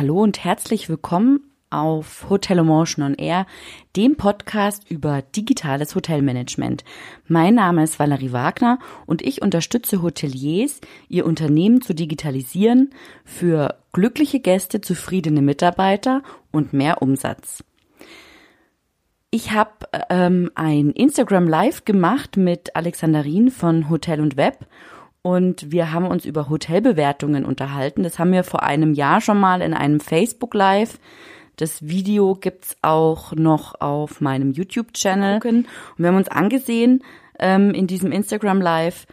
Hallo und herzlich willkommen auf Hotel Emotion on Air, dem Podcast über digitales Hotelmanagement. Mein Name ist Valerie Wagner und ich unterstütze Hoteliers, ihr Unternehmen zu digitalisieren für glückliche Gäste, zufriedene Mitarbeiter und mehr Umsatz. Ich habe ähm, ein Instagram Live gemacht mit Alexanderin von Hotel und Web und wir haben uns über Hotelbewertungen unterhalten. Das haben wir vor einem Jahr schon mal in einem Facebook Live. Das Video gibt's auch noch auf meinem YouTube-Channel. Und wir haben uns angesehen ähm, in diesem Instagram Live,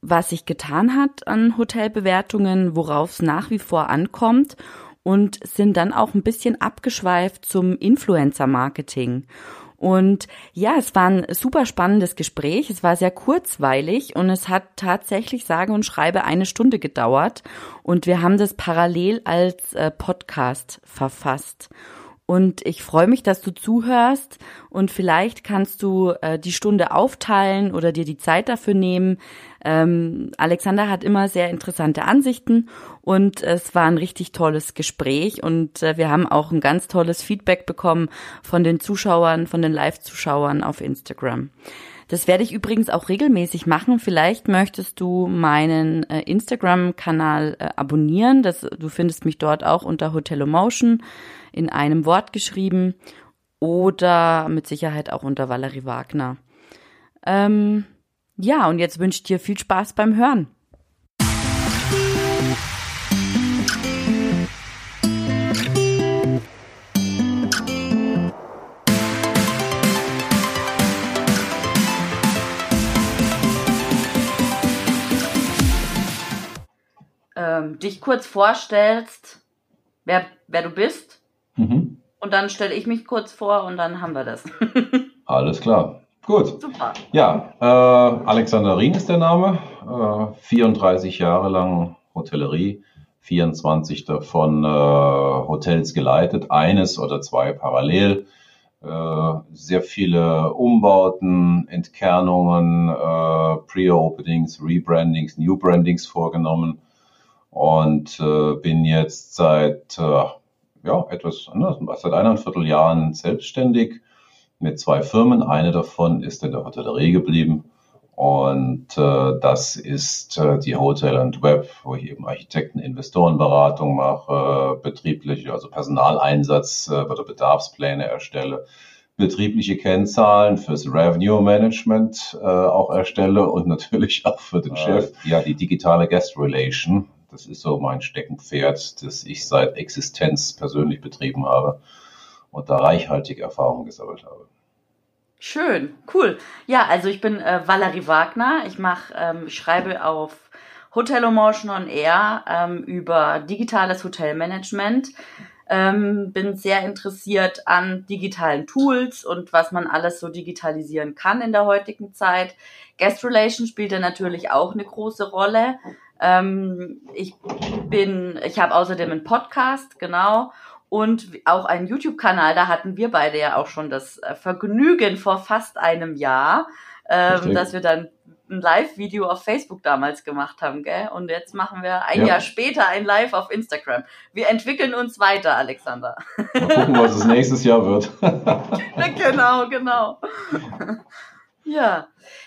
was sich getan hat an Hotelbewertungen, worauf es nach wie vor ankommt und sind dann auch ein bisschen abgeschweift zum Influencer-Marketing. Und ja, es war ein super spannendes Gespräch. Es war sehr kurzweilig und es hat tatsächlich sage und schreibe eine Stunde gedauert. Und wir haben das parallel als äh, Podcast verfasst. Und ich freue mich, dass du zuhörst und vielleicht kannst du äh, die Stunde aufteilen oder dir die Zeit dafür nehmen. Ähm, Alexander hat immer sehr interessante Ansichten und es war ein richtig tolles Gespräch und äh, wir haben auch ein ganz tolles Feedback bekommen von den Zuschauern, von den Live-Zuschauern auf Instagram. Das werde ich übrigens auch regelmäßig machen. Vielleicht möchtest du meinen äh, Instagram-Kanal äh, abonnieren. Das, du findest mich dort auch unter Hotelomotion in einem Wort geschrieben oder mit Sicherheit auch unter Valerie Wagner. Ähm, ja, und jetzt wünsche ich dir viel Spaß beim Hören. ähm, dich kurz vorstellst, wer, wer du bist. Mhm. Und dann stelle ich mich kurz vor und dann haben wir das. Alles klar. Gut. Super. Ja, äh, Alexander Rien ist der Name. Äh, 34 Jahre lang Hotellerie, 24 davon äh, Hotels geleitet, eines oder zwei parallel. Äh, sehr viele Umbauten, Entkernungen, äh, Pre-Openings, Rebrandings, New Brandings vorgenommen und äh, bin jetzt seit ja, etwas anders, seit eineinviertel Jahren selbstständig mit zwei Firmen. Eine davon ist in der Hotellerie geblieben. Und äh, das ist äh, die Hotel and Web, wo ich eben Architekten, Investorenberatung mache, betriebliche, also Personaleinsatz äh, oder Bedarfspläne erstelle, betriebliche Kennzahlen fürs Revenue Management äh, auch erstelle und natürlich auch für den äh, Chef. ja die digitale Guest Relation, das ist so mein Steckenpferd, das ich seit Existenz persönlich betrieben habe und da reichhaltig Erfahrung gesammelt habe. Schön, cool. Ja, also ich bin äh, Valerie Wagner. Ich mache, ähm, schreibe auf Hotel Emotion on Air ähm, über digitales Hotelmanagement. Ähm, bin sehr interessiert an digitalen Tools und was man alles so digitalisieren kann in der heutigen Zeit. Guest Relation spielt da natürlich auch eine große Rolle. Ähm, ich bin, ich habe außerdem einen Podcast, genau, und auch einen YouTube-Kanal. Da hatten wir beide ja auch schon das äh, Vergnügen vor fast einem Jahr, ähm, dass wir dann ein Live-Video auf Facebook damals gemacht haben, gell? Und jetzt machen wir ein ja. Jahr später ein Live auf Instagram. Wir entwickeln uns weiter, Alexander. Mal gucken, was es nächstes Jahr wird. genau, genau. ja.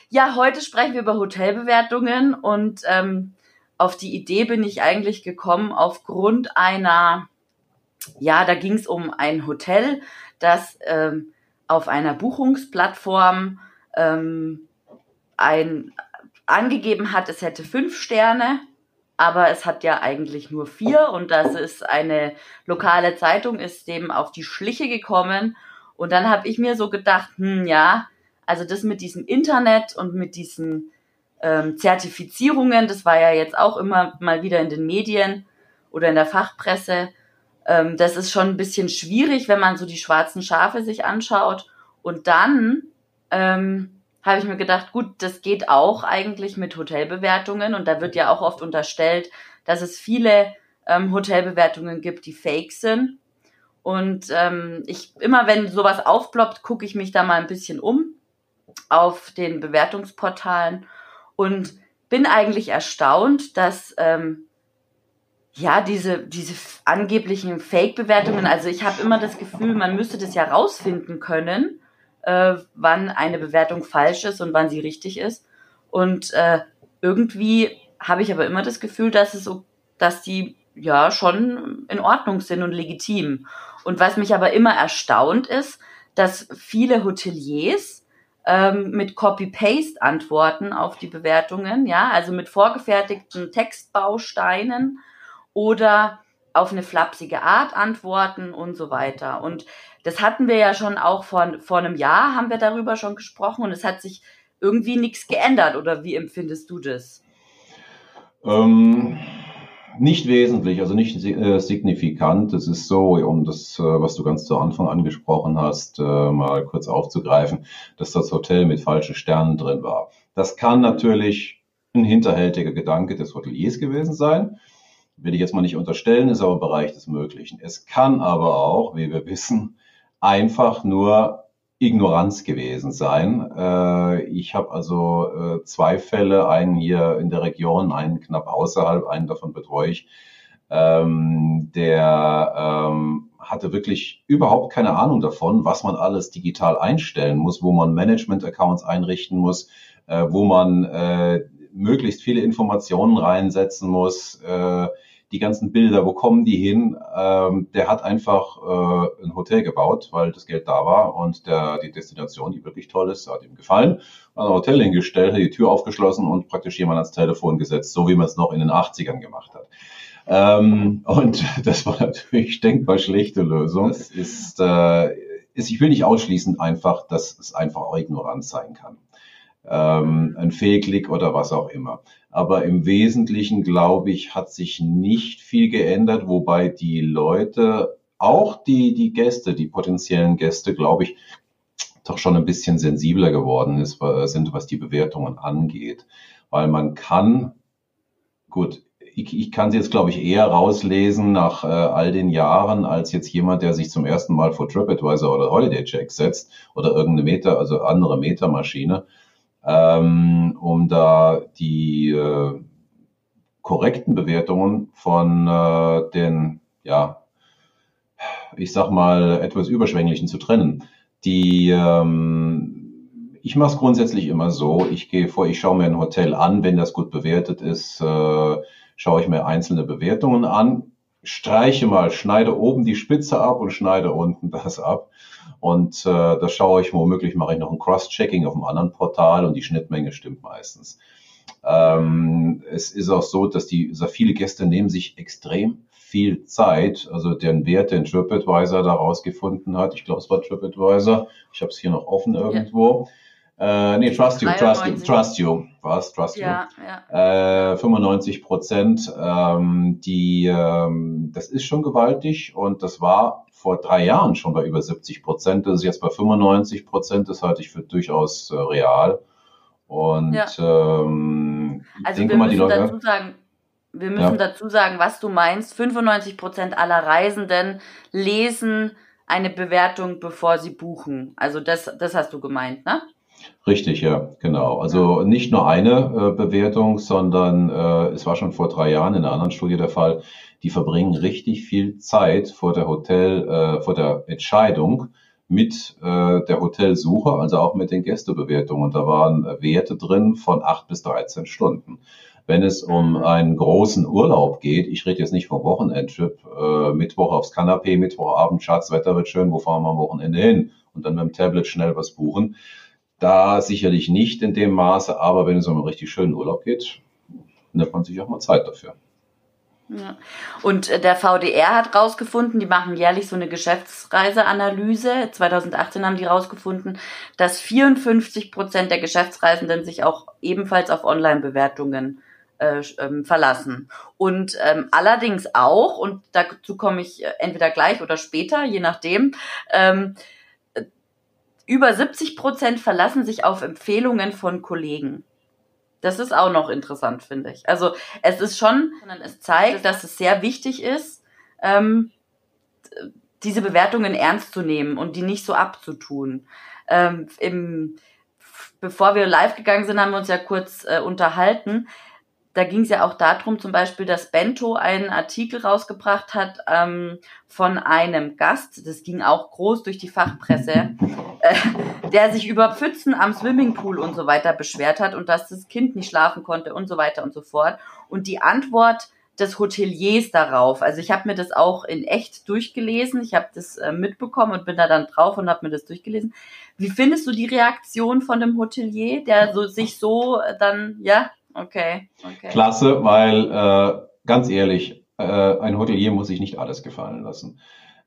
Ja, heute sprechen wir über Hotelbewertungen und ähm, auf die Idee bin ich eigentlich gekommen aufgrund einer, ja, da ging es um ein Hotel, das ähm, auf einer Buchungsplattform ähm, ein, angegeben hat, es hätte fünf Sterne, aber es hat ja eigentlich nur vier und das ist eine lokale Zeitung, ist dem auf die Schliche gekommen. Und dann habe ich mir so gedacht, hm, ja, also das mit diesem Internet und mit diesen ähm, Zertifizierungen, das war ja jetzt auch immer mal wieder in den Medien oder in der Fachpresse. Ähm, das ist schon ein bisschen schwierig, wenn man so die schwarzen Schafe sich anschaut. Und dann ähm, habe ich mir gedacht, gut, das geht auch eigentlich mit Hotelbewertungen. Und da wird ja auch oft unterstellt, dass es viele ähm, Hotelbewertungen gibt, die fake sind. Und ähm, ich immer, wenn sowas aufploppt, gucke ich mich da mal ein bisschen um auf den Bewertungsportalen und bin eigentlich erstaunt, dass ähm, ja, diese, diese angeblichen Fake-Bewertungen, also ich habe immer das Gefühl, man müsste das ja rausfinden können, äh, wann eine Bewertung falsch ist und wann sie richtig ist. Und äh, irgendwie habe ich aber immer das Gefühl, dass es so, dass die ja schon in Ordnung sind und legitim. Und was mich aber immer erstaunt ist, dass viele Hoteliers ähm, mit Copy-Paste antworten auf die Bewertungen, ja, also mit vorgefertigten Textbausteinen oder auf eine flapsige Art antworten und so weiter. Und das hatten wir ja schon auch vor, vor einem Jahr, haben wir darüber schon gesprochen und es hat sich irgendwie nichts geändert. Oder wie empfindest du das? Ähm, nicht wesentlich, also nicht äh, signifikant. Es ist so, um das, äh, was du ganz zu Anfang angesprochen hast, äh, mal kurz aufzugreifen, dass das Hotel mit falschen Sternen drin war. Das kann natürlich ein hinterhältiger Gedanke des Hoteliers gewesen sein will ich jetzt mal nicht unterstellen, ist aber im Bereich des Möglichen. Es kann aber auch, wie wir wissen, einfach nur Ignoranz gewesen sein. Äh, ich habe also äh, zwei Fälle, einen hier in der Region, einen knapp außerhalb, einen davon betreue ich. Ähm, der ähm, hatte wirklich überhaupt keine Ahnung davon, was man alles digital einstellen muss, wo man Management-Accounts einrichten muss, äh, wo man äh, möglichst viele Informationen reinsetzen muss. Äh, die ganzen Bilder, wo kommen die hin? Ähm, der hat einfach äh, ein Hotel gebaut, weil das Geld da war und der, die Destination, die wirklich toll ist, hat ihm gefallen. Hat ein Hotel hingestellt, hat die Tür aufgeschlossen und praktisch jemand ans Telefon gesetzt, so wie man es noch in den 80ern gemacht hat. Ähm, und das war natürlich denkbar schlechte Lösung. Es ist, äh, ist, ich will nicht ausschließen einfach, dass es einfach auch Ignoranz sein kann. Ähm, ein Fehlklick oder was auch immer. Aber im Wesentlichen, glaube ich, hat sich nicht viel geändert, wobei die Leute, auch die, die Gäste, die potenziellen Gäste, glaube ich, doch schon ein bisschen sensibler geworden ist, sind, was die Bewertungen angeht. Weil man kann, gut, ich, ich kann sie jetzt, glaube ich, eher rauslesen nach äh, all den Jahren, als jetzt jemand, der sich zum ersten Mal vor TripAdvisor oder Holiday Check setzt oder irgendeine Meta, also andere Metamaschine ähm, um da die äh, korrekten Bewertungen von äh, den, ja, ich sag mal, etwas überschwänglichen zu trennen. Die, ähm, ich mache es grundsätzlich immer so, ich gehe vor, ich schaue mir ein Hotel an, wenn das gut bewertet ist, äh, schaue ich mir einzelne Bewertungen an, streiche mal, schneide oben die Spitze ab und schneide unten das ab und äh, da schaue ich, womöglich mache ich noch ein Cross-Checking auf einem anderen Portal und die Schnittmenge stimmt meistens. Ähm, es ist auch so, dass die sehr viele Gäste nehmen sich extrem viel Zeit, also den Wert, den TripAdvisor da rausgefunden hat. Ich glaube, es war TripAdvisor. Ich habe es hier noch offen irgendwo. Ja. Äh, nee, Trust You, Trust You, Trust You, was? Trust ja, You. Ja. Äh, 95 Prozent, ähm, die, ähm, das ist schon gewaltig und das war vor drei Jahren schon bei über 70 Prozent. Das ist jetzt bei 95 Prozent. Das halte ich für durchaus äh, real. Und ja. ähm, ich also denke mal, die Leute. Dazu sagen, wir müssen ja. dazu sagen, was du meinst. 95 Prozent aller Reisenden lesen eine Bewertung, bevor sie buchen. Also das, das hast du gemeint, ne? Richtig, ja, genau. Also nicht nur eine äh, Bewertung, sondern äh, es war schon vor drei Jahren in einer anderen Studie der Fall, die verbringen richtig viel Zeit vor der Hotel, äh, vor der Entscheidung mit äh, der Hotelsuche, also auch mit den Gästebewertungen. Da waren Werte drin von acht bis 13 Stunden. Wenn es um einen großen Urlaub geht, ich rede jetzt nicht vom Wochenendtrip, äh, Mittwoch aufs Kanapee, Mittwochabend, Schatz, Wetter wird schön, wo fahren wir am Wochenende hin? Und dann mit dem Tablet schnell was buchen. Da sicherlich nicht in dem Maße, aber wenn es um einen richtig schönen Urlaub geht, nimmt man sich auch mal Zeit dafür. Ja. Und äh, der VDR hat rausgefunden, die machen jährlich so eine Geschäftsreiseanalyse. 2018 haben die rausgefunden, dass 54 Prozent der Geschäftsreisenden sich auch ebenfalls auf Online-Bewertungen äh, ähm, verlassen. Und ähm, allerdings auch, und dazu komme ich äh, entweder gleich oder später, je nachdem, ähm, über 70 Prozent verlassen sich auf Empfehlungen von Kollegen. Das ist auch noch interessant, finde ich. Also es ist schon, es zeigt, dass es sehr wichtig ist, ähm, diese Bewertungen ernst zu nehmen und die nicht so abzutun. Ähm, im, bevor wir live gegangen sind, haben wir uns ja kurz äh, unterhalten. Da ging es ja auch darum, zum Beispiel, dass Bento einen Artikel rausgebracht hat ähm, von einem Gast, das ging auch groß durch die Fachpresse, äh, der sich über Pfützen am Swimmingpool und so weiter beschwert hat und dass das Kind nicht schlafen konnte und so weiter und so fort. Und die Antwort des Hoteliers darauf, also ich habe mir das auch in echt durchgelesen, ich habe das äh, mitbekommen und bin da dann drauf und habe mir das durchgelesen. Wie findest du die Reaktion von dem Hotelier, der so sich so äh, dann, ja, Okay. okay. Klasse, weil äh, ganz ehrlich, äh, ein Hotelier muss sich nicht alles gefallen lassen.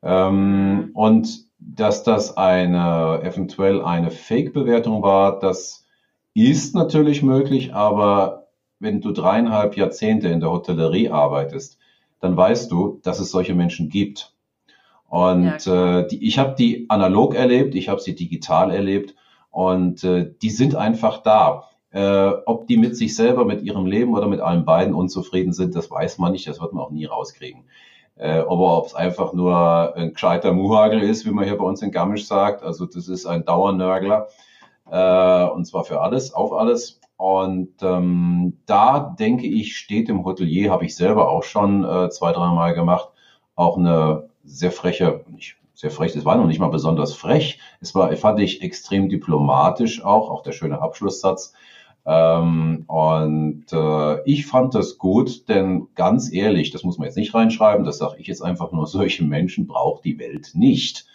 Ähm, mhm. und dass das eine eventuell eine Fake-Bewertung war, das ist natürlich möglich, aber wenn du dreieinhalb Jahrzehnte in der Hotellerie arbeitest, dann weißt du, dass es solche Menschen gibt. Und ja, äh, die, ich habe die analog erlebt, ich habe sie digital erlebt und äh, die sind einfach da. Äh, ob die mit sich selber, mit ihrem Leben oder mit allen beiden unzufrieden sind, das weiß man nicht, das wird man auch nie rauskriegen. Äh, aber ob es einfach nur ein gescheiter Muhagel ist, wie man hier bei uns in Garmisch sagt, also das ist ein Dauernörgler, äh, und zwar für alles, auf alles. Und ähm, da denke ich, steht im Hotelier, habe ich selber auch schon äh, zwei, dreimal gemacht, auch eine sehr freche, nicht sehr frech, es war noch nicht mal besonders frech, es war, fand ich, extrem diplomatisch auch, auch der schöne Abschlusssatz, ähm, und äh, ich fand das gut, denn ganz ehrlich, das muss man jetzt nicht reinschreiben, das sage ich jetzt einfach nur, solche Menschen braucht die Welt nicht.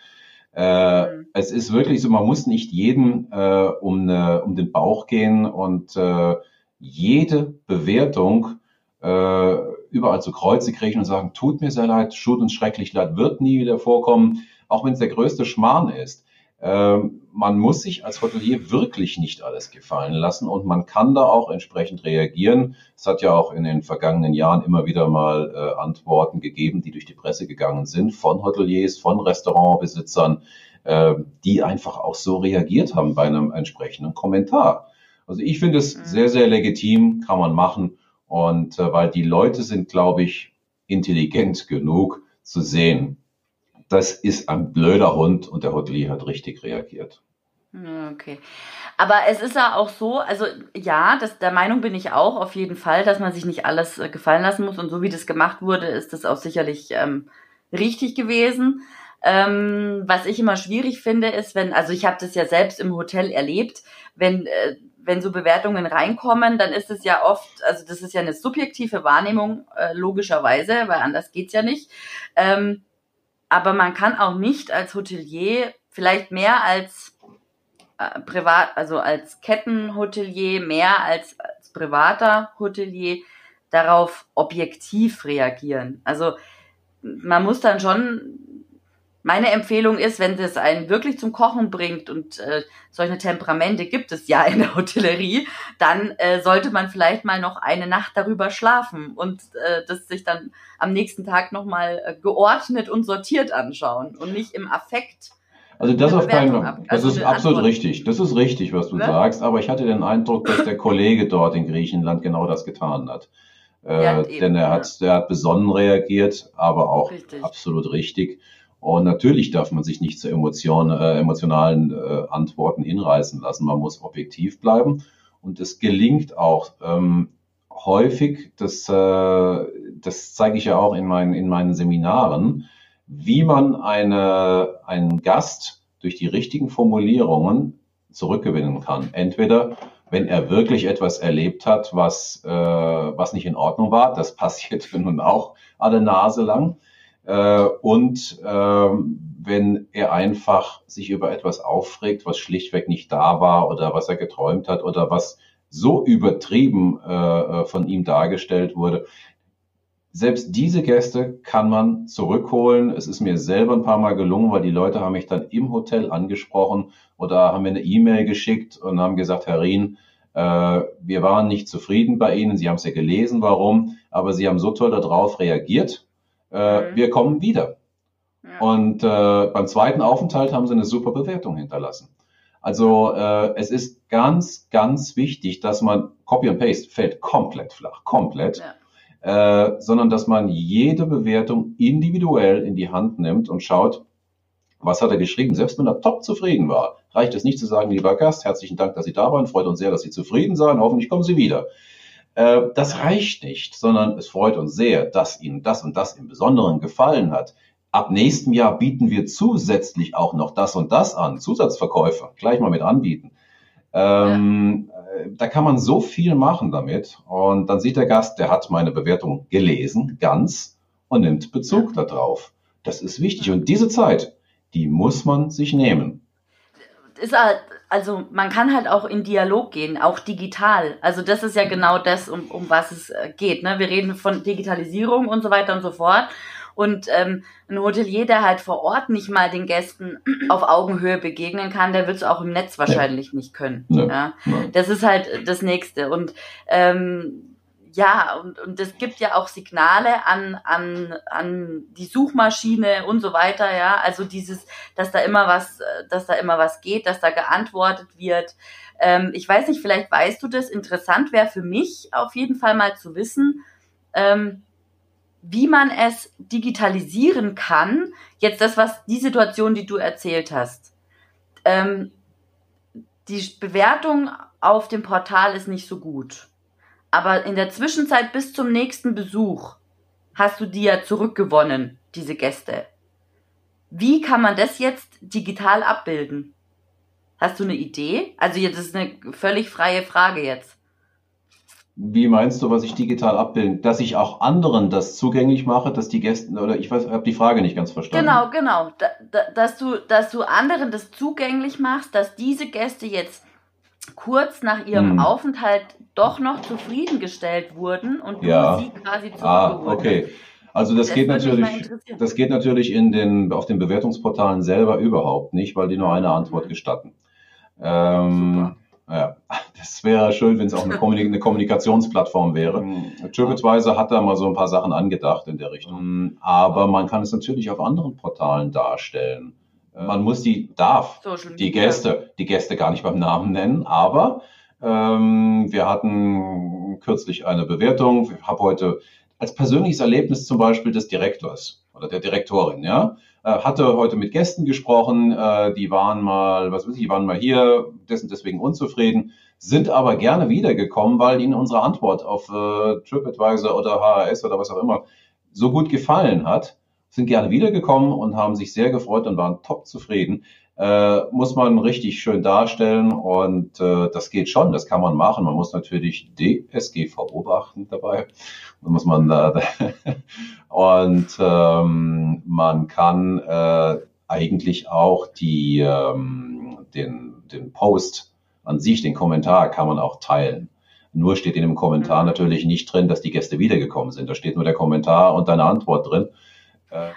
Äh, mhm. Es ist wirklich so, man muss nicht jedem äh, um, eine, um den Bauch gehen und äh, jede Bewertung äh, überall zu Kreuze kriegen und sagen, tut mir sehr leid, tut uns schrecklich leid, wird nie wieder vorkommen, auch wenn es der größte Schmarrn ist. Ähm, man muss sich als Hotelier wirklich nicht alles gefallen lassen und man kann da auch entsprechend reagieren. Es hat ja auch in den vergangenen Jahren immer wieder mal äh, Antworten gegeben, die durch die Presse gegangen sind von Hoteliers, von Restaurantbesitzern, äh, die einfach auch so reagiert haben bei einem entsprechenden Kommentar. Also ich finde es mhm. sehr, sehr legitim, kann man machen und äh, weil die Leute sind, glaube ich, intelligent genug zu sehen, das ist ein blöder Hund und der Hotelier hat richtig reagiert. Okay. Aber es ist ja auch so, also ja, das, der Meinung bin ich auch auf jeden Fall, dass man sich nicht alles äh, gefallen lassen muss. Und so wie das gemacht wurde, ist das auch sicherlich ähm, richtig gewesen. Ähm, was ich immer schwierig finde, ist, wenn, also ich habe das ja selbst im Hotel erlebt, wenn, äh, wenn so Bewertungen reinkommen, dann ist es ja oft, also das ist ja eine subjektive Wahrnehmung, äh, logischerweise, weil anders geht's ja nicht. Ähm, aber man kann auch nicht als Hotelier vielleicht mehr als äh, privat, also als Kettenhotelier, mehr als, als privater Hotelier darauf objektiv reagieren. Also man muss dann schon meine Empfehlung ist, wenn es einen wirklich zum Kochen bringt und äh, solche Temperamente gibt es ja in der Hotellerie, dann äh, sollte man vielleicht mal noch eine Nacht darüber schlafen und äh, das sich dann am nächsten Tag nochmal äh, geordnet und sortiert anschauen und nicht im Affekt. Also das auf keinen Fall. Das also ist absolut Antwort. richtig. Das ist richtig, was du ne? sagst. Aber ich hatte den Eindruck, dass der Kollege dort in Griechenland genau das getan hat. Äh, ja, denn er hat, der hat besonnen reagiert, aber auch richtig. absolut richtig. Und natürlich darf man sich nicht zu Emotionen, äh, emotionalen äh, Antworten hinreißen lassen. Man muss objektiv bleiben. Und es gelingt auch ähm, häufig, das, äh, das zeige ich ja auch in meinen, in meinen Seminaren, wie man eine, einen Gast durch die richtigen Formulierungen zurückgewinnen kann. Entweder wenn er wirklich etwas erlebt hat, was, äh, was nicht in Ordnung war, das passiert nun auch alle Nase lang, äh, und ähm, wenn er einfach sich über etwas aufregt, was schlichtweg nicht da war oder was er geträumt hat oder was so übertrieben äh, äh, von ihm dargestellt wurde. Selbst diese Gäste kann man zurückholen. Es ist mir selber ein paar Mal gelungen, weil die Leute haben mich dann im Hotel angesprochen oder haben mir eine E-Mail geschickt und haben gesagt, Herr Rien, äh, wir waren nicht zufrieden bei Ihnen. Sie haben es ja gelesen, warum, aber Sie haben so toll darauf reagiert äh, mhm. wir kommen wieder. Ja. Und äh, beim zweiten Aufenthalt haben sie eine super Bewertung hinterlassen. Also äh, es ist ganz, ganz wichtig, dass man Copy and Paste fällt komplett flach, komplett, ja. äh, sondern dass man jede Bewertung individuell in die Hand nimmt und schaut, was hat er geschrieben? Selbst wenn er top zufrieden war, reicht es nicht zu sagen, lieber Gast, herzlichen Dank, dass Sie da waren, freut uns sehr, dass Sie zufrieden sind, hoffentlich kommen Sie wieder. Äh, das reicht nicht, sondern es freut uns sehr, dass Ihnen das und das im Besonderen gefallen hat. Ab nächstem Jahr bieten wir zusätzlich auch noch das und das an, Zusatzverkäufe, gleich mal mit anbieten. Ähm, ja. Äh, da kann man so viel machen damit. Und dann sieht der Gast, der hat meine Bewertung gelesen, ganz, und nimmt Bezug ja. darauf. Das ist wichtig. Und diese Zeit, die muss man sich nehmen. Ist halt, also man kann halt auch in Dialog gehen, auch digital. Also das ist ja genau das, um, um was es äh, geht. Ne? Wir reden von Digitalisierung und so weiter und so fort. Und ähm, ein Hotelier, der halt vor Ort nicht mal den Gästen auf Augenhöhe begegnen kann, der wird es auch im Netz wahrscheinlich ja. nicht können. Ja. ja. Das ist halt das Nächste. Und ähm, ja, und, und es gibt ja auch Signale an, an, an die Suchmaschine und so weiter, ja. Also dieses, dass da immer was, dass da immer was geht, dass da geantwortet wird. Ähm, ich weiß nicht, vielleicht weißt du das. Interessant wäre für mich auf jeden Fall mal zu wissen, ähm, wie man es digitalisieren kann. Jetzt das, was die Situation, die du erzählt hast. Ähm, die Bewertung auf dem Portal ist nicht so gut. Aber in der Zwischenzeit bis zum nächsten Besuch hast du die ja zurückgewonnen, diese Gäste. Wie kann man das jetzt digital abbilden? Hast du eine Idee? Also jetzt ist eine völlig freie Frage jetzt. Wie meinst du, was ich digital abbilden? Dass ich auch anderen das zugänglich mache, dass die Gäste, oder ich weiß, habe die Frage nicht ganz verstanden. Genau, genau. Da, da, dass, du, dass du anderen das zugänglich machst, dass diese Gäste jetzt kurz nach ihrem hm. Aufenthalt doch noch zufriedengestellt wurden und ja. sie quasi ah, zurückgeholt Ah, okay. Also das, das geht natürlich, das geht natürlich in den, auf den Bewertungsportalen selber überhaupt nicht, weil die nur eine Antwort mhm. gestatten. Ähm, Super. Ja, das wäre schön, wenn es auch eine, Kommunik eine Kommunikationsplattform wäre. Mhm. TripAdvisor hat da mal so ein paar Sachen angedacht in der Richtung. Mhm. Aber man kann es natürlich auf anderen Portalen darstellen. Man muss die, darf die Gäste, die Gäste gar nicht beim Namen nennen, aber ähm, wir hatten kürzlich eine Bewertung. Ich habe heute als persönliches Erlebnis zum Beispiel des Direktors oder der Direktorin, ja, äh, hatte heute mit Gästen gesprochen, äh, die waren mal, was weiß ich, die waren mal hier, dessen deswegen unzufrieden, sind aber gerne wiedergekommen, weil ihnen unsere Antwort auf äh, TripAdvisor oder HRS oder was auch immer so gut gefallen hat, sind gerne wiedergekommen und haben sich sehr gefreut und waren top zufrieden. Äh, muss man richtig schön darstellen und äh, das geht schon, das kann man machen. Man muss natürlich DSGVO beachten dabei. Da muss man äh, und ähm, man kann äh, eigentlich auch die ähm, den den Post an sich, den Kommentar kann man auch teilen. Nur steht in dem Kommentar mhm. natürlich nicht drin, dass die Gäste wiedergekommen sind. Da steht nur der Kommentar und deine Antwort drin.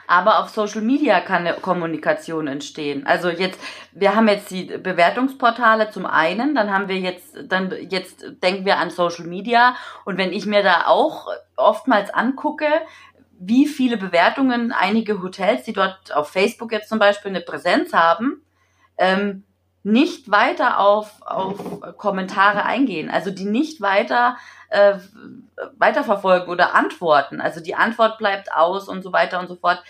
Aber auf Social Media kann eine Kommunikation entstehen. Also jetzt, wir haben jetzt die Bewertungsportale zum einen, dann haben wir jetzt, dann jetzt denken wir an Social Media. Und wenn ich mir da auch oftmals angucke, wie viele Bewertungen einige Hotels, die dort auf Facebook jetzt zum Beispiel eine Präsenz haben, ähm, nicht weiter auf, auf Kommentare eingehen, also die nicht weiter äh, weiterverfolgen oder antworten. Also die Antwort bleibt aus und so weiter und so fort.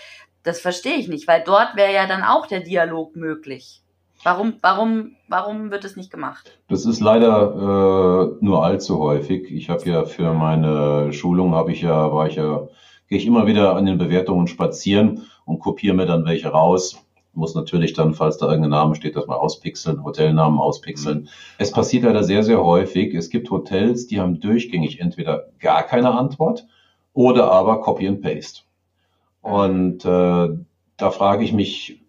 Das verstehe ich nicht, weil dort wäre ja dann auch der Dialog möglich. Warum, warum, warum wird es nicht gemacht? Das ist leider äh, nur allzu häufig. Ich habe ja für meine Schulung habe ich ja, war ich ja, gehe ich immer wieder an den Bewertungen spazieren und kopiere mir dann welche raus muss natürlich dann, falls da irgendein Name steht, das mal auspixeln, Hotelnamen auspixeln. Mhm. Es passiert leider sehr, sehr häufig. Es gibt Hotels, die haben durchgängig entweder gar keine Antwort oder aber Copy and Paste. Und äh, da frage ich mich,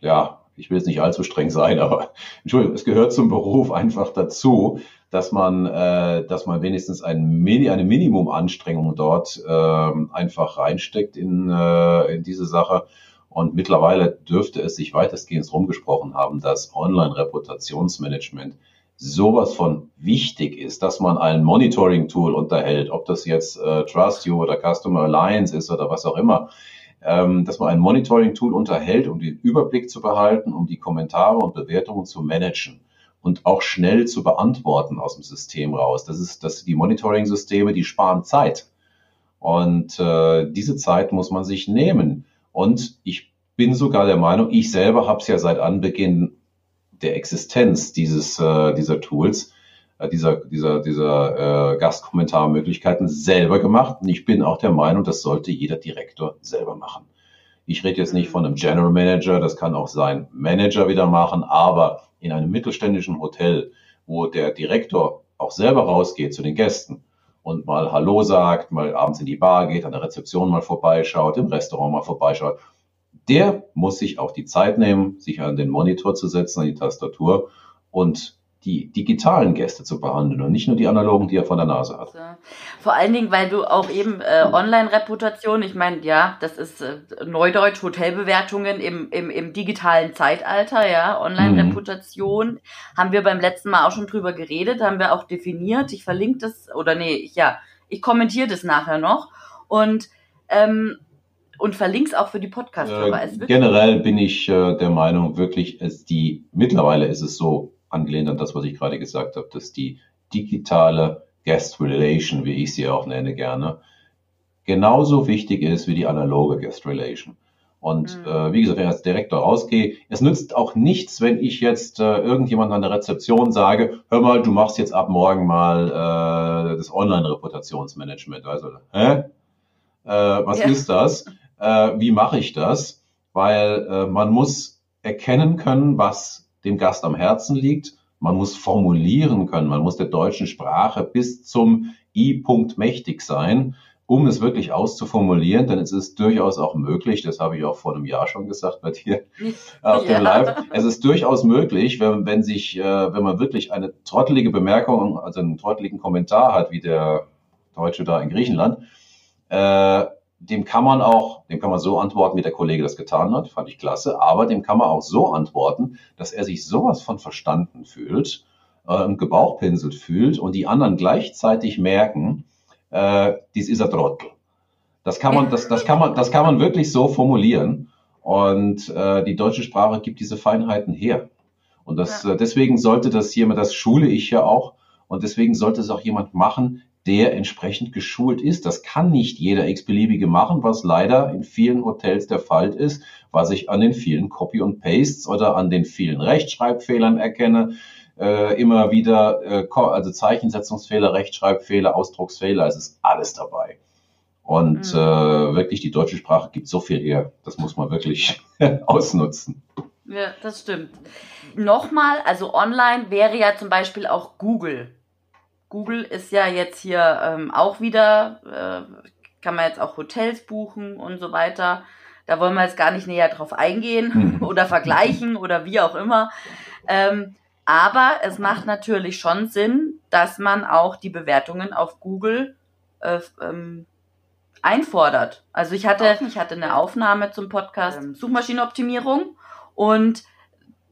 ja, ich will jetzt nicht allzu streng sein, aber Entschuldigung, es gehört zum Beruf einfach dazu, dass man, äh, dass man wenigstens ein Mini, eine Minimumanstrengung dort äh, einfach reinsteckt in, äh, in diese Sache. Und mittlerweile dürfte es sich weitestgehend rumgesprochen haben, dass Online-Reputationsmanagement sowas von wichtig ist, dass man ein Monitoring-Tool unterhält, ob das jetzt äh, Trust You oder Customer Alliance ist oder was auch immer, ähm, dass man ein Monitoring-Tool unterhält, um den Überblick zu behalten, um die Kommentare und Bewertungen zu managen und auch schnell zu beantworten aus dem System raus. Das ist, dass die Monitoring-Systeme, die sparen Zeit. Und äh, diese Zeit muss man sich nehmen. Und ich bin sogar der Meinung, ich selber habe es ja seit Anbeginn der Existenz dieses, äh, dieser Tools äh, dieser, dieser, dieser äh, Gastkommentarmöglichkeiten selber gemacht. Und ich bin auch der Meinung, das sollte jeder Direktor selber machen. Ich rede jetzt nicht von einem General Manager, das kann auch sein Manager wieder machen, aber in einem mittelständischen Hotel, wo der Direktor auch selber rausgeht zu den Gästen und mal Hallo sagt, mal abends in die Bar geht, an der Rezeption mal vorbeischaut, im Restaurant mal vorbeischaut, der muss sich auch die Zeit nehmen, sich an den Monitor zu setzen, an die Tastatur und die digitalen Gäste zu behandeln und nicht nur die analogen, die er von der Nase hat. Vor allen Dingen, weil du auch eben äh, Online-Reputation, ich meine, ja, das ist äh, Neudeutsch, Hotelbewertungen im, im, im digitalen Zeitalter, ja, Online-Reputation, mhm. haben wir beim letzten Mal auch schon drüber geredet, haben wir auch definiert, ich verlinke das, oder nee, ich, ja, ich kommentiere das nachher noch und ähm, und verlink's auch für die Podcast-Hörer. Äh, generell bin ich äh, der Meinung, wirklich, es die, mittlerweile ist es so, angelehnt an das, was ich gerade gesagt habe, dass die digitale Guest Relation, wie ich sie auch nenne gerne, genauso wichtig ist wie die analoge Guest Relation. Und mhm. äh, wie gesagt, wenn ich als Direktor rausgehe, es nützt auch nichts, wenn ich jetzt äh, irgendjemand an der Rezeption sage, hör mal, du machst jetzt ab morgen mal äh, das Online-Reputationsmanagement. Also, hä? Äh, was ja. ist das? Äh, wie mache ich das? Weil äh, man muss erkennen können, was dem Gast am Herzen liegt. Man muss formulieren können, man muss der deutschen Sprache bis zum I-Punkt mächtig sein, um es wirklich auszuformulieren, denn es ist durchaus auch möglich, das habe ich auch vor einem Jahr schon gesagt bei dir auf dem ja. Live, es ist durchaus möglich, wenn, wenn sich, äh, wenn man wirklich eine trottelige Bemerkung, also einen trotteligen Kommentar hat, wie der Deutsche da in Griechenland, äh, dem kann man auch, dem kann man so antworten, wie der Kollege das getan hat, fand ich klasse, aber dem kann man auch so antworten, dass er sich sowas von verstanden fühlt äh, gebauchpinselt fühlt und die anderen gleichzeitig merken, äh, dies ist ein Trottel. Das kann man, das, das kann man, das kann man wirklich so formulieren und äh, die deutsche Sprache gibt diese Feinheiten her. Und das, ja. äh, deswegen sollte das jemand, das schule ich ja auch, und deswegen sollte es auch jemand machen, der entsprechend geschult ist. Das kann nicht jeder x-beliebige machen, was leider in vielen Hotels der Fall ist, was ich an den vielen Copy und Pastes oder an den vielen Rechtschreibfehlern erkenne. Äh, immer wieder, äh, also Zeichensetzungsfehler, Rechtschreibfehler, Ausdrucksfehler, es ist alles dabei. Und mhm. äh, wirklich, die deutsche Sprache gibt so viel her. Das muss man wirklich ausnutzen. Ja, das stimmt. Nochmal, also online wäre ja zum Beispiel auch Google. Google ist ja jetzt hier ähm, auch wieder, äh, kann man jetzt auch Hotels buchen und so weiter. Da wollen wir jetzt gar nicht näher drauf eingehen mhm. oder vergleichen oder wie auch immer. Ähm, aber es macht natürlich schon Sinn, dass man auch die Bewertungen auf Google äh, ähm, einfordert. Also ich hatte, ich hatte eine Aufnahme zum Podcast ähm, Suchmaschinenoptimierung und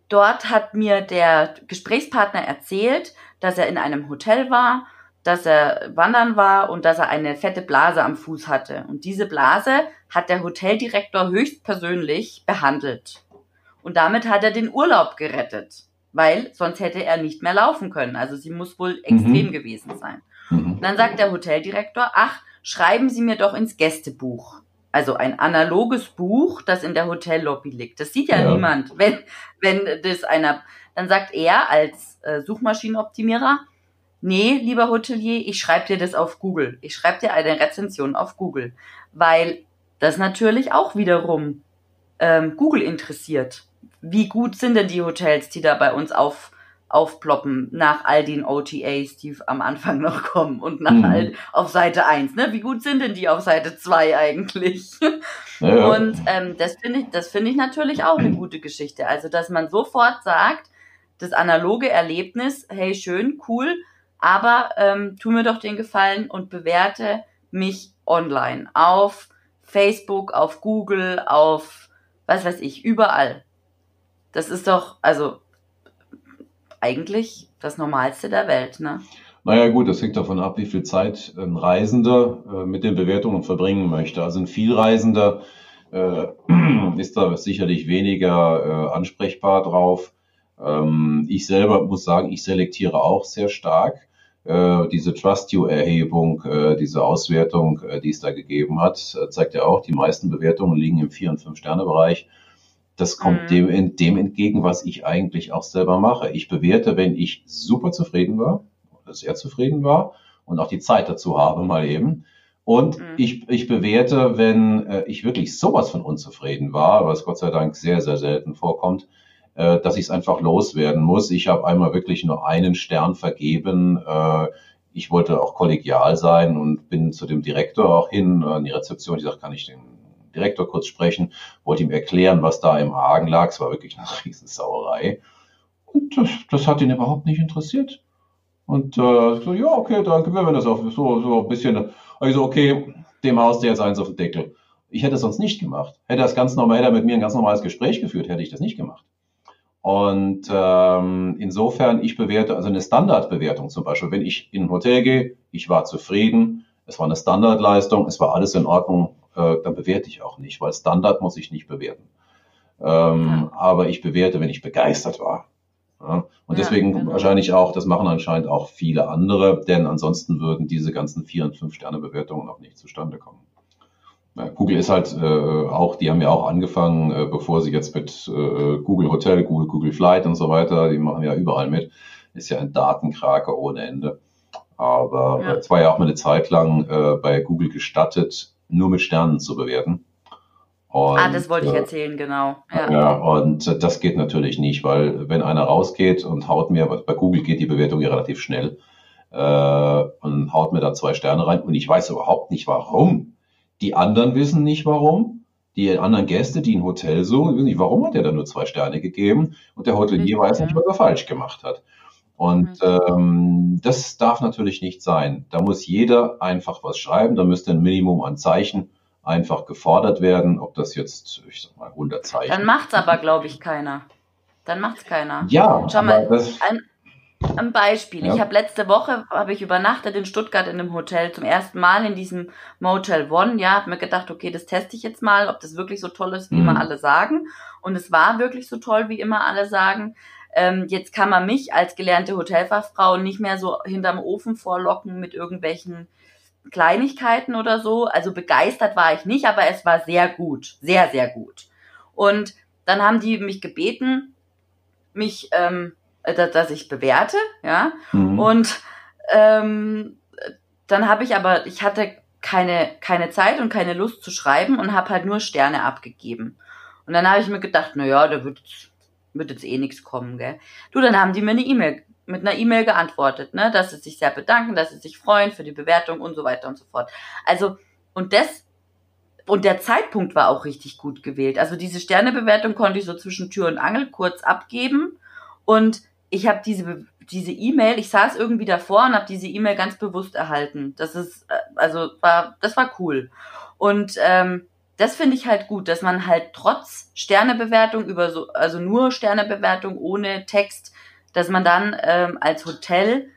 dort hat mir der Gesprächspartner erzählt, dass er in einem Hotel war, dass er wandern war und dass er eine fette Blase am Fuß hatte. Und diese Blase hat der Hoteldirektor höchstpersönlich behandelt. Und damit hat er den Urlaub gerettet, weil sonst hätte er nicht mehr laufen können. Also sie muss wohl extrem mhm. gewesen sein. Mhm. Und dann sagt der Hoteldirektor, ach, schreiben Sie mir doch ins Gästebuch. Also ein analoges Buch, das in der Hotellobby liegt. Das sieht ja, ja. niemand. Wenn, wenn das einer, dann sagt er als äh, Suchmaschinenoptimierer, nee, lieber Hotelier, ich schreibe dir das auf Google. Ich schreibe dir eine Rezension auf Google, weil das natürlich auch wiederum ähm, Google interessiert. Wie gut sind denn die Hotels, die da bei uns auf, aufploppen nach all den OTAs, die am Anfang noch kommen und nach mhm. all, auf Seite 1, ne? Wie gut sind denn die auf Seite 2 eigentlich? Ja. Und ähm, das finde ich, das finde ich natürlich auch eine gute Geschichte. Also, dass man sofort sagt, das analoge Erlebnis, hey, schön, cool, aber ähm, tu mir doch den Gefallen und bewerte mich online auf Facebook, auf Google, auf was weiß ich, überall. Das ist doch, also eigentlich das Normalste der Welt, ne? Naja gut, das hängt davon ab, wie viel Zeit ein Reisender äh, mit den Bewertungen verbringen möchte. Also ein Vielreisender äh, ist da sicherlich weniger äh, ansprechbar drauf. Ähm, ich selber muss sagen, ich selektiere auch sehr stark. Äh, diese Trust You Erhebung, äh, diese Auswertung, äh, die es da gegeben hat, äh, zeigt ja auch, die meisten Bewertungen liegen im 4- und 5-Sterne-Bereich. Das kommt mhm. dem, dem entgegen, was ich eigentlich auch selber mache. Ich bewerte, wenn ich super zufrieden war, sehr zufrieden war und auch die Zeit dazu habe mal eben. Und mhm. ich, ich bewerte, wenn äh, ich wirklich sowas von unzufrieden war, was Gott sei Dank sehr, sehr selten vorkommt, äh, dass ich es einfach loswerden muss. Ich habe einmal wirklich nur einen Stern vergeben. Äh, ich wollte auch kollegial sein und bin zu dem Direktor auch hin an die Rezeption. Ich sagte, kann ich den Direktor kurz sprechen, wollte ihm erklären, was da im Argen lag. Es war wirklich eine Riesensauerei. Und das, das hat ihn überhaupt nicht interessiert. Und äh, so, ja, okay, danke, wir werden das auch so, so ein bisschen. Also, okay, dem haust du jetzt eins auf den Deckel. Ich hätte es sonst nicht gemacht. Hätte das ganz normal, hätte er mit mir ein ganz normales Gespräch geführt, hätte ich das nicht gemacht. Und ähm, insofern, ich bewerte, also eine Standardbewertung zum Beispiel, wenn ich in ein Hotel gehe, ich war zufrieden, es war eine Standardleistung, es war alles in Ordnung, äh, dann bewerte ich auch nicht, weil Standard muss ich nicht bewerten. Ähm, ja. Aber ich bewerte, wenn ich begeistert war. Ja? Und ja, deswegen genau. wahrscheinlich auch, das machen anscheinend auch viele andere, denn ansonsten würden diese ganzen vier und fünf Sterne Bewertungen auch nicht zustande kommen. Google ist halt äh, auch, die haben ja auch angefangen, äh, bevor sie jetzt mit äh, Google Hotel, Google, Google Flight und so weiter, die machen ja überall mit, ist ja ein Datenkrake ohne Ende. Aber ja. es war ja auch mal eine Zeit lang äh, bei Google gestattet, nur mit Sternen zu bewerten. Und, ah, das wollte ich äh, erzählen, genau. Ja. ja, und das geht natürlich nicht, weil wenn einer rausgeht und haut mir, bei Google geht die Bewertung ja relativ schnell, äh, und haut mir da zwei Sterne rein und ich weiß überhaupt nicht warum. Die anderen wissen nicht warum. Die anderen Gäste, die ein Hotel suchen, wissen nicht, warum hat er da nur zwei Sterne gegeben und der Hotelier weiß nicht, was er falsch gemacht hat. Und mhm. ähm, das darf natürlich nicht sein. Da muss jeder einfach was schreiben. Da müsste ein Minimum an Zeichen einfach gefordert werden. Ob das jetzt, ich sag mal, 100 Zeichen. Dann macht's aber, glaube ich, keiner. Dann macht's keiner. Ja, Schau mal, ein, ein Beispiel. Ja. Ich habe letzte Woche habe ich übernachtet in Stuttgart in einem Hotel zum ersten Mal in diesem Motel One. Ja, habe mir gedacht, okay, das teste ich jetzt mal, ob das wirklich so toll ist, wie mhm. immer alle sagen. Und es war wirklich so toll, wie immer alle sagen. Ähm, jetzt kann man mich als gelernte Hotelfachfrau nicht mehr so hinterm Ofen vorlocken mit irgendwelchen Kleinigkeiten oder so. Also begeistert war ich nicht, aber es war sehr gut, sehr sehr gut. Und dann haben die mich gebeten, mich ähm, äh, dass ich bewerte, ja. Mhm. Und ähm, dann habe ich aber, ich hatte keine, keine Zeit und keine Lust zu schreiben und habe halt nur Sterne abgegeben. Und dann habe ich mir gedacht, na ja, da wird, wird jetzt eh nichts kommen, gell. Du, dann haben die mir eine E-Mail, mit einer E-Mail geantwortet, ne, dass sie sich sehr bedanken, dass sie sich freuen für die Bewertung und so weiter und so fort. Also, und das, und der Zeitpunkt war auch richtig gut gewählt. Also diese Sternebewertung konnte ich so zwischen Tür und Angel kurz abgeben und ich habe diese diese E-Mail, ich saß irgendwie davor und habe diese E-Mail ganz bewusst erhalten. Das ist äh, also war das war cool und ähm, das finde ich halt gut, dass man halt trotz Sternebewertung über so also nur Sternebewertung ohne Text, dass man dann ähm, als Hotel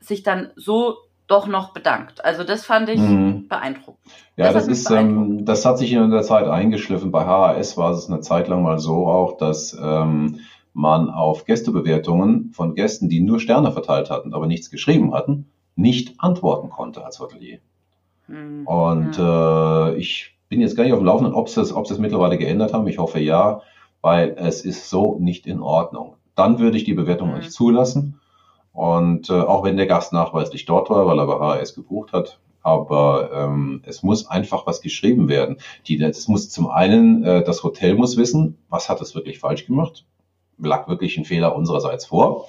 sich dann so doch noch bedankt. Also das fand ich mhm. beeindruckend. Ja, das, das ist, ähm, das hat sich in der Zeit eingeschliffen. Bei HAS war es eine Zeit lang mal so auch, dass ähm, man auf Gästebewertungen von Gästen, die nur Sterne verteilt hatten, aber nichts geschrieben hatten, nicht antworten konnte als Hotelier. Mhm. Und äh, ich bin jetzt gar nicht auf dem Laufenden, ob sie es, ob sie es mittlerweile geändert haben. Ich hoffe ja, weil es ist so nicht in Ordnung. Dann würde ich die Bewertung mhm. nicht zulassen. Und äh, auch wenn der Gast nachweislich dort war, weil er bei HRS gebucht hat, aber ähm, es muss einfach was geschrieben werden. Die, das muss zum einen, äh, das Hotel muss wissen, was hat es wirklich falsch gemacht, lag wirklich ein Fehler unsererseits vor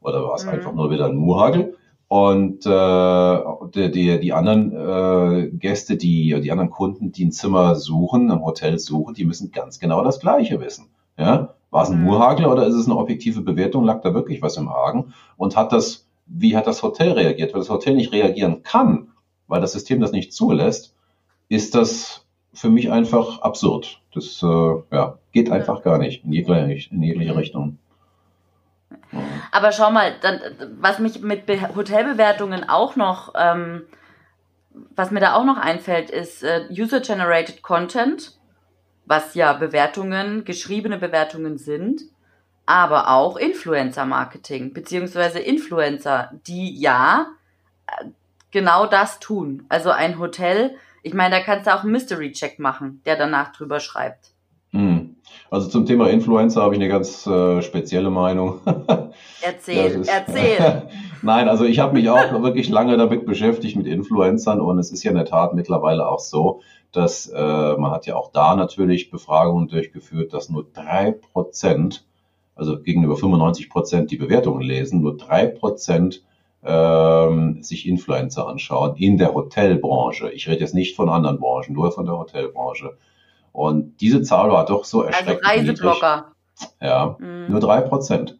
oder war es mhm. einfach nur wieder ein Murhagel. Und äh, die, die, die anderen äh, Gäste, die, die anderen Kunden, die ein Zimmer suchen, ein Hotel suchen, die müssen ganz genau das Gleiche wissen. Ja? War es ein mhm. Murhagel oder ist es eine objektive Bewertung? Lag da wirklich was im Argen? Und hat das, wie hat das Hotel reagiert? Weil das Hotel nicht reagieren kann, weil das System das nicht zulässt, ist das für mich einfach absurd. Das äh, ja, geht einfach gar nicht in jegliche, in jegliche. Richtung. Aber schau mal, dann, was mich mit Be Hotelbewertungen auch noch, ähm, was mir da auch noch einfällt, ist äh, User-Generated Content, was ja Bewertungen, geschriebene Bewertungen sind, aber auch Influencer-Marketing, beziehungsweise Influencer, die ja äh, genau das tun. Also ein Hotel ich meine, da kannst du auch einen Mystery-Check machen, der danach drüber schreibt. Mhm. Also zum Thema Influencer habe ich eine ganz äh, spezielle Meinung. Erzähl, ist, erzähl. Nein, also ich habe mich auch wirklich lange damit beschäftigt mit Influencern und es ist ja in der Tat mittlerweile auch so, dass äh, man hat ja auch da natürlich Befragungen durchgeführt, dass nur drei Prozent, also gegenüber 95 Prozent die Bewertungen lesen, nur drei Prozent ähm, sich Influencer anschauen in der Hotelbranche. Ich rede jetzt nicht von anderen Branchen, nur von der Hotelbranche. Und diese Zahl war doch so also erschreckend. Also Reiseblogger. Ja, mhm. nur drei Prozent.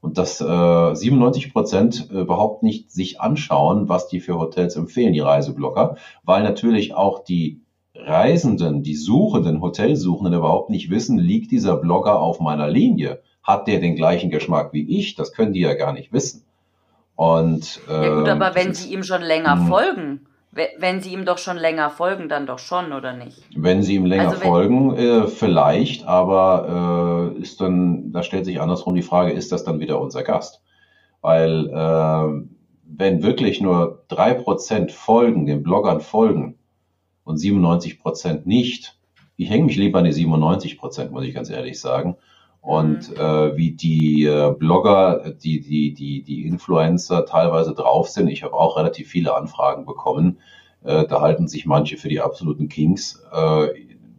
Und dass äh, 97 Prozent überhaupt nicht sich anschauen, was die für Hotels empfehlen, die Reiseblogger, weil natürlich auch die Reisenden, die Suchenden, Hotelsuchenden überhaupt nicht wissen, liegt dieser Blogger auf meiner Linie? Hat der den gleichen Geschmack wie ich? Das können die ja gar nicht wissen. Und, äh, ja gut, ähm, aber wenn sie ihm schon länger mh. folgen, wenn sie ihm doch schon länger folgen, dann doch schon, oder nicht? Wenn sie ihm länger also folgen, äh, vielleicht, aber äh, ist dann, da stellt sich andersrum die Frage, ist das dann wieder unser Gast? Weil äh, wenn wirklich nur drei Prozent folgen, den Bloggern folgen und 97 Prozent nicht, ich hänge mich lieber an die 97%, Prozent, muss ich ganz ehrlich sagen, und mhm. äh, wie die äh, Blogger, die, die, die, die Influencer teilweise drauf sind. Ich habe auch relativ viele Anfragen bekommen. Äh, da halten sich manche für die absoluten Kings, äh,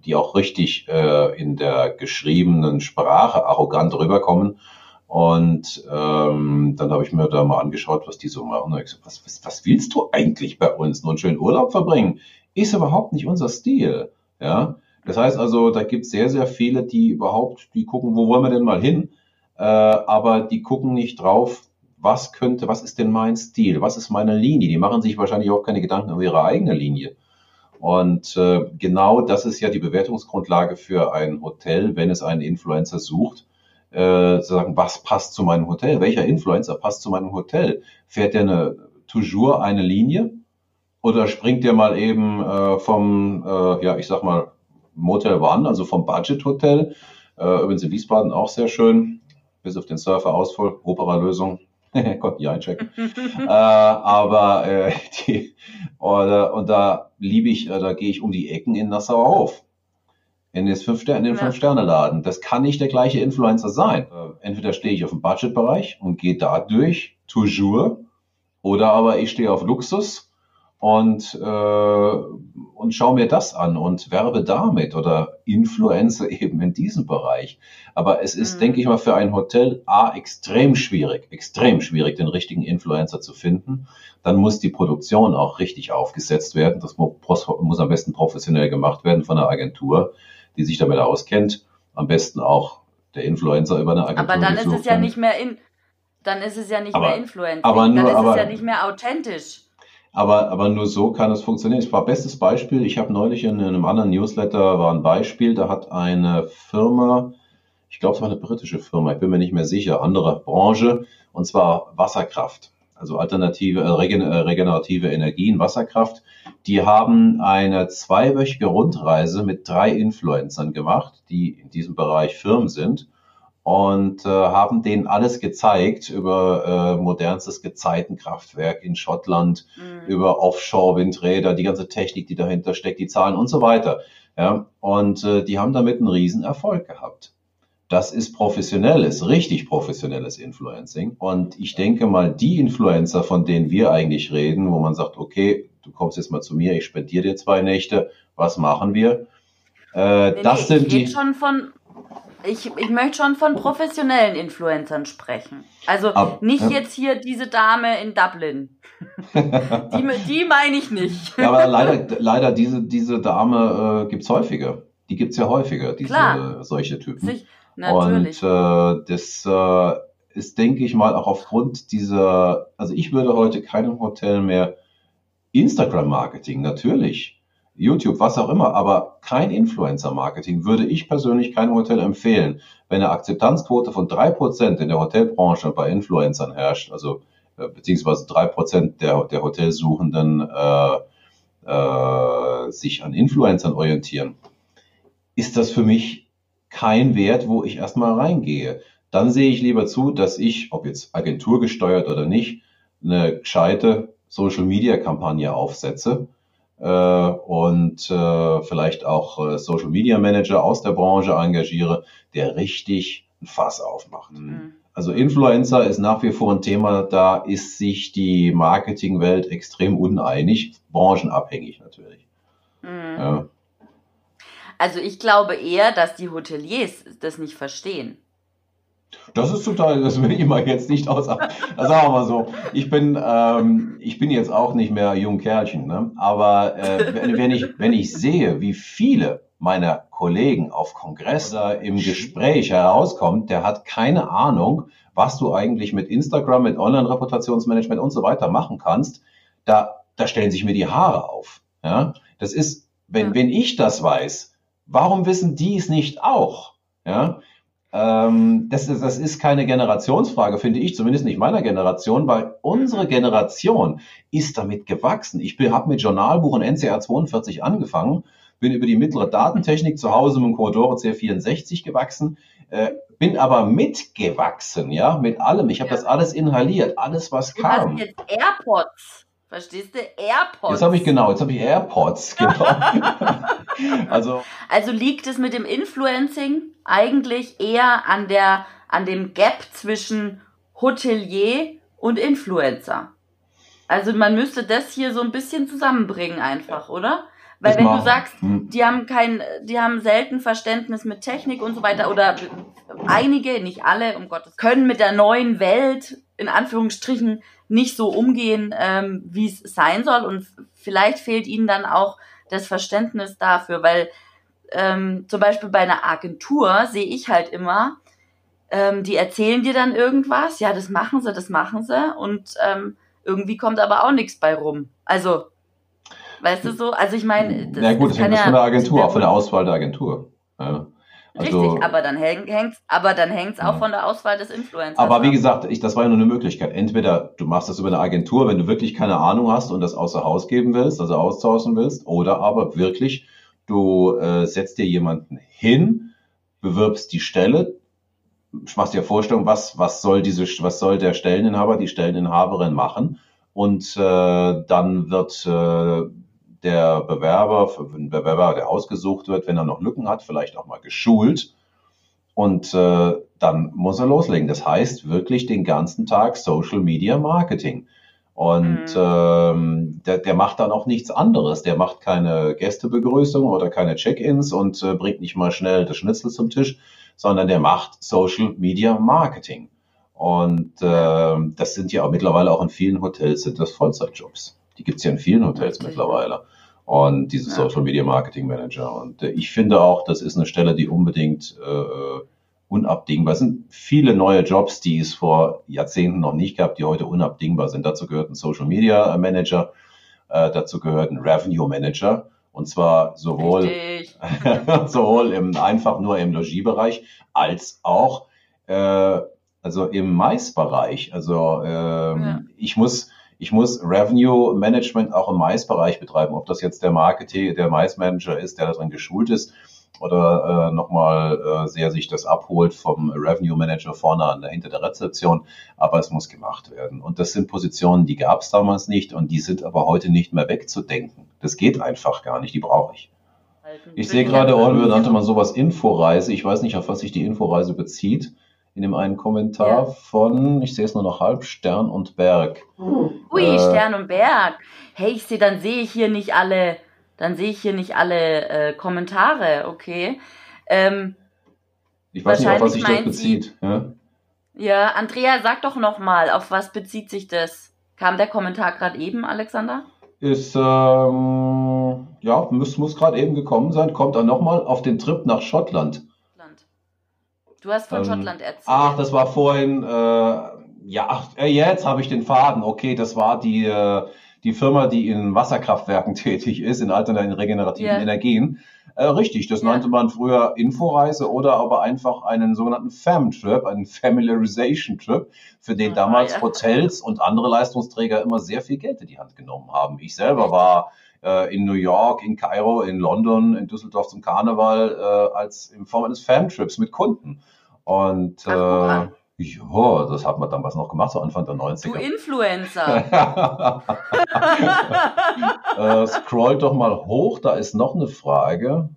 die auch richtig äh, in der geschriebenen Sprache arrogant rüberkommen. Und ähm, dann habe ich mir da mal angeschaut, was die so machen. Und ich so, was, was, was willst du eigentlich bei uns? Nur einen schönen Urlaub verbringen? Ist überhaupt nicht unser Stil. Ja, das heißt also, da gibt es sehr, sehr viele, die überhaupt, die gucken, wo wollen wir denn mal hin? Äh, aber die gucken nicht drauf, was könnte, was ist denn mein Stil, was ist meine Linie? Die machen sich wahrscheinlich auch keine Gedanken über ihre eigene Linie. Und äh, genau das ist ja die Bewertungsgrundlage für ein Hotel, wenn es einen Influencer sucht. Äh, zu sagen, was passt zu meinem Hotel? Welcher Influencer passt zu meinem Hotel? Fährt der eine toujours eine Linie? Oder springt der mal eben äh, vom, äh, ja, ich sag mal, Motel One, also vom Budget Hotel. Äh, übrigens in Wiesbaden auch sehr schön, bis auf den Surfer-Ausfall, Opera-Lösung. Gott, ja, einchecken. äh, aber äh, die, oder, und da liebe ich, äh, da gehe ich um die Ecken in Nassau auf. In, das Fünf in den Fünf-Sterne-Laden. Das kann nicht der gleiche Influencer sein. Äh, entweder stehe ich auf dem Budget-Bereich und gehe da durch, toujours, oder aber ich stehe auf Luxus und, äh, und schau mir das an und werbe damit oder Influencer eben in diesem Bereich. Aber es ist, mhm. denke ich mal, für ein Hotel A extrem schwierig, extrem schwierig, den richtigen Influencer zu finden. Dann muss die Produktion auch richtig aufgesetzt werden. Das muss am besten professionell gemacht werden von einer Agentur, die sich damit auskennt. Am besten auch der Influencer über eine Agentur. Aber dann ist es ja nicht mehr in, dann ist es ja nicht aber, mehr Influencer. Aber nur, dann ist aber, es ja nicht mehr authentisch. Aber, aber nur so kann es funktionieren. Es war bestes Beispiel. Ich habe neulich in einem anderen Newsletter war ein Beispiel, da hat eine Firma, ich glaube, es war eine britische Firma, ich bin mir nicht mehr sicher, andere Branche, und zwar Wasserkraft, also alternative, äh, äh regenerative Energien, Wasserkraft. Die haben eine zweiwöchige Rundreise mit drei Influencern gemacht, die in diesem Bereich Firmen sind und äh, haben denen alles gezeigt über äh, modernstes Gezeitenkraftwerk in Schottland, mhm. über Offshore-Windräder, die ganze Technik, die dahinter steckt, die Zahlen und so weiter. Ja, und äh, die haben damit einen riesen Erfolg gehabt. Das ist professionelles, richtig professionelles Influencing. Und ich denke mal, die Influencer, von denen wir eigentlich reden, wo man sagt, okay, du kommst jetzt mal zu mir, ich spendiere dir zwei Nächte, was machen wir? Äh, nee, das nee, sind die. schon von ich, ich möchte schon von professionellen Influencern sprechen. Also Ab, nicht ja. jetzt hier diese Dame in Dublin. die, die meine ich nicht. ja, aber leider, leider diese, diese Dame äh, gibt es häufiger. Die gibt es ja häufiger, diese Klar. solche Typen. Sich, natürlich. Und äh, das äh, ist, denke ich mal, auch aufgrund dieser, also ich würde heute keinem Hotel mehr Instagram-Marketing, natürlich YouTube, was auch immer, aber kein Influencer-Marketing würde ich persönlich keinem Hotel empfehlen. Wenn eine Akzeptanzquote von drei Prozent in der Hotelbranche bei Influencern herrscht, also äh, beziehungsweise drei Prozent der, der Hotelsuchenden äh, äh, sich an Influencern orientieren, ist das für mich kein Wert, wo ich erstmal reingehe. Dann sehe ich lieber zu, dass ich, ob jetzt agenturgesteuert oder nicht, eine gescheite Social-Media-Kampagne aufsetze, äh, und äh, vielleicht auch äh, Social Media Manager aus der Branche engagiere, der richtig ein Fass aufmacht. Mhm. Also Influencer ist nach wie vor ein Thema, da ist sich die Marketingwelt extrem uneinig, branchenabhängig natürlich. Mhm. Ja. Also ich glaube eher, dass die Hoteliers das nicht verstehen. Das ist total, das will ich mal jetzt nicht aus. Sagen wir mal so, ich bin, ähm, ich bin jetzt auch nicht mehr jung Kerlchen, ne? aber äh, wenn, wenn, ich, wenn ich sehe, wie viele meiner Kollegen auf Kongress im Gespräch herauskommt, der hat keine Ahnung, was du eigentlich mit Instagram, mit Online-Reputationsmanagement und so weiter machen kannst, da, da stellen sich mir die Haare auf. Ja? Das ist, wenn, ja. wenn ich das weiß, warum wissen die es nicht auch? Ja? Ähm, das, ist, das ist keine Generationsfrage, finde ich, zumindest nicht meiner Generation, weil unsere Generation ist damit gewachsen. Ich habe mit Journalbuch und NCR 42 angefangen, bin über die mittlere Datentechnik zu Hause mit dem Commodore C64 gewachsen, äh, bin aber mitgewachsen, ja, mit allem. Ich habe ja. das alles inhaliert, alles was du kam. Hast jetzt AirPods. Verstehst du? AirPods. Jetzt habe ich genau, jetzt habe ich AirPods, genau. also, also liegt es mit dem Influencing eigentlich eher an der, an dem Gap zwischen Hotelier und Influencer. Also man müsste das hier so ein bisschen zusammenbringen einfach, oder? Weil wenn du sagst, hm. die haben kein, die haben selten Verständnis mit Technik und so weiter oder einige, nicht alle, um Gottes, können mit der neuen Welt in Anführungsstrichen nicht so umgehen, ähm, wie es sein soll. Und vielleicht fehlt ihnen dann auch das Verständnis dafür, weil ähm, zum Beispiel bei einer Agentur sehe ich halt immer, ähm, die erzählen dir dann irgendwas, ja, das machen sie, das machen sie und ähm, irgendwie kommt aber auch nichts bei rum. Also, weißt du so? Also ich meine, das, ja gut, das hängt ja, von der Agentur, auch von der Auswahl der Agentur. Ja. Also, Richtig, aber dann hängt's, aber dann hängt's auch von der Auswahl des Influencers. Aber wie gesagt, ich, das war ja nur eine Möglichkeit. Entweder du machst das über eine Agentur, wenn du wirklich keine Ahnung hast und das außer Haus geben willst, also austauschen willst, oder aber wirklich, du äh, setzt dir jemanden hin, bewirbst die Stelle, machst dir Vorstellung, was, was soll diese, was soll der Stelleninhaber, die Stelleninhaberin machen, und äh, dann wird äh, der Bewerber, für einen Bewerber, der ausgesucht wird, wenn er noch Lücken hat, vielleicht auch mal geschult. Und äh, dann muss er loslegen. Das heißt wirklich den ganzen Tag Social Media Marketing. Und mhm. ähm, der, der macht dann auch nichts anderes. Der macht keine Gästebegrüßung oder keine Check-ins und äh, bringt nicht mal schnell das Schnitzel zum Tisch, sondern der macht Social Media Marketing. Und äh, das sind ja auch mittlerweile auch in vielen Hotels sind das Vollzeitjobs. Die gibt es ja in vielen Hotels okay. mittlerweile. Und diese ja. Social Media Marketing Manager. Und äh, ich finde auch, das ist eine Stelle, die unbedingt äh, unabdingbar sind. Viele neue Jobs, die es vor Jahrzehnten noch nicht gab, die heute unabdingbar sind. Dazu gehört ein Social Media Manager, äh, dazu gehört ein Revenue Manager. Und zwar sowohl, sowohl im, einfach nur im Logiebereich als auch äh, also im Mais-Bereich. Also ähm, ja. ich muss ich muss Revenue Management auch im Mais-Bereich betreiben, ob das jetzt der Marketing, der Mais-Manager ist, der darin geschult ist oder äh, nochmal äh, sehr sich das abholt vom Revenue Manager vorne an, hinter der Rezeption. Aber es muss gemacht werden. Und das sind Positionen, die gab es damals nicht und die sind aber heute nicht mehr wegzudenken. Das geht einfach gar nicht, die brauche ich. Ich sehe gerade, Orwell nannte man sowas Inforeise. Ich weiß nicht, auf was sich die Inforeise bezieht in dem einen Kommentar ja. von, ich sehe es nur noch halb, Stern und Berg. Ui, äh, Stern und Berg. Hey, ich sehe, dann sehe ich hier nicht alle, dann sehe ich hier nicht alle äh, Kommentare, okay. Ähm, ich weiß nicht, auf was sich das bezieht. Sie, ja? ja, Andrea, sag doch nochmal, auf was bezieht sich das? Kam der Kommentar gerade eben, Alexander? Ist, ähm, ja, muss, muss gerade eben gekommen sein, kommt dann nochmal auf den Trip nach Schottland. Du hast von ähm, Schottland erzählt. Ach, das war vorhin, äh, ja, ach, äh, jetzt habe ich den Faden. Okay, das war die, äh, die Firma, die in Wasserkraftwerken tätig ist, in alternativen regenerativen yeah. Energien. Äh, richtig, das yeah. nannte man früher Inforeise oder aber einfach einen sogenannten FAM-Trip, einen Familiarization Trip, für den oh, damals ja. Hotels und andere Leistungsträger immer sehr viel Geld in die Hand genommen haben. Ich selber war äh, in New York, in Kairo, in London, in Düsseldorf zum Karneval äh, als in Form eines Fan-Trips mit Kunden. Und äh, Ja, das hat man damals noch gemacht, so Anfang der 90er. Du Influencer. äh, scroll doch mal hoch, da ist noch eine Frage.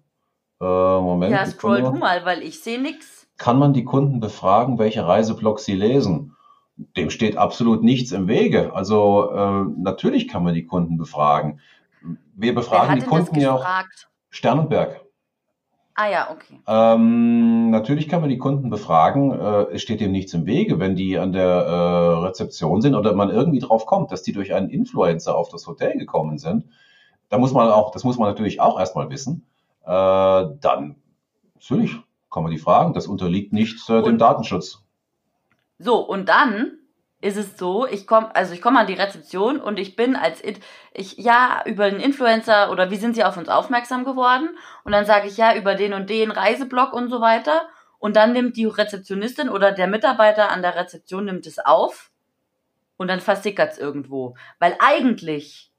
Äh, Moment. Ja, scroll du mal, weil ich sehe nichts. Kann man die Kunden befragen, welche Reiseblogs sie lesen? Dem steht absolut nichts im Wege. Also äh, natürlich kann man die Kunden befragen. Wir befragen die Kunden ja auch. Sternenberg. Ah ja, okay. Ähm, natürlich kann man die Kunden befragen. Äh, es steht dem nichts im Wege, wenn die an der äh, Rezeption sind oder man irgendwie drauf kommt, dass die durch einen Influencer auf das Hotel gekommen sind. Da muss man auch, das muss man natürlich auch erstmal wissen. Äh, dann natürlich kann man die fragen. Das unterliegt nicht äh, dem Datenschutz. So und dann ist es so, ich komme, also ich komme an die Rezeption und ich bin als ich ja über den Influencer oder wie sind sie auf uns aufmerksam geworden? Und dann sage ich ja über den und den Reiseblog und so weiter. Und dann nimmt die Rezeptionistin oder der Mitarbeiter an der Rezeption nimmt es auf und dann versickert es irgendwo, weil eigentlich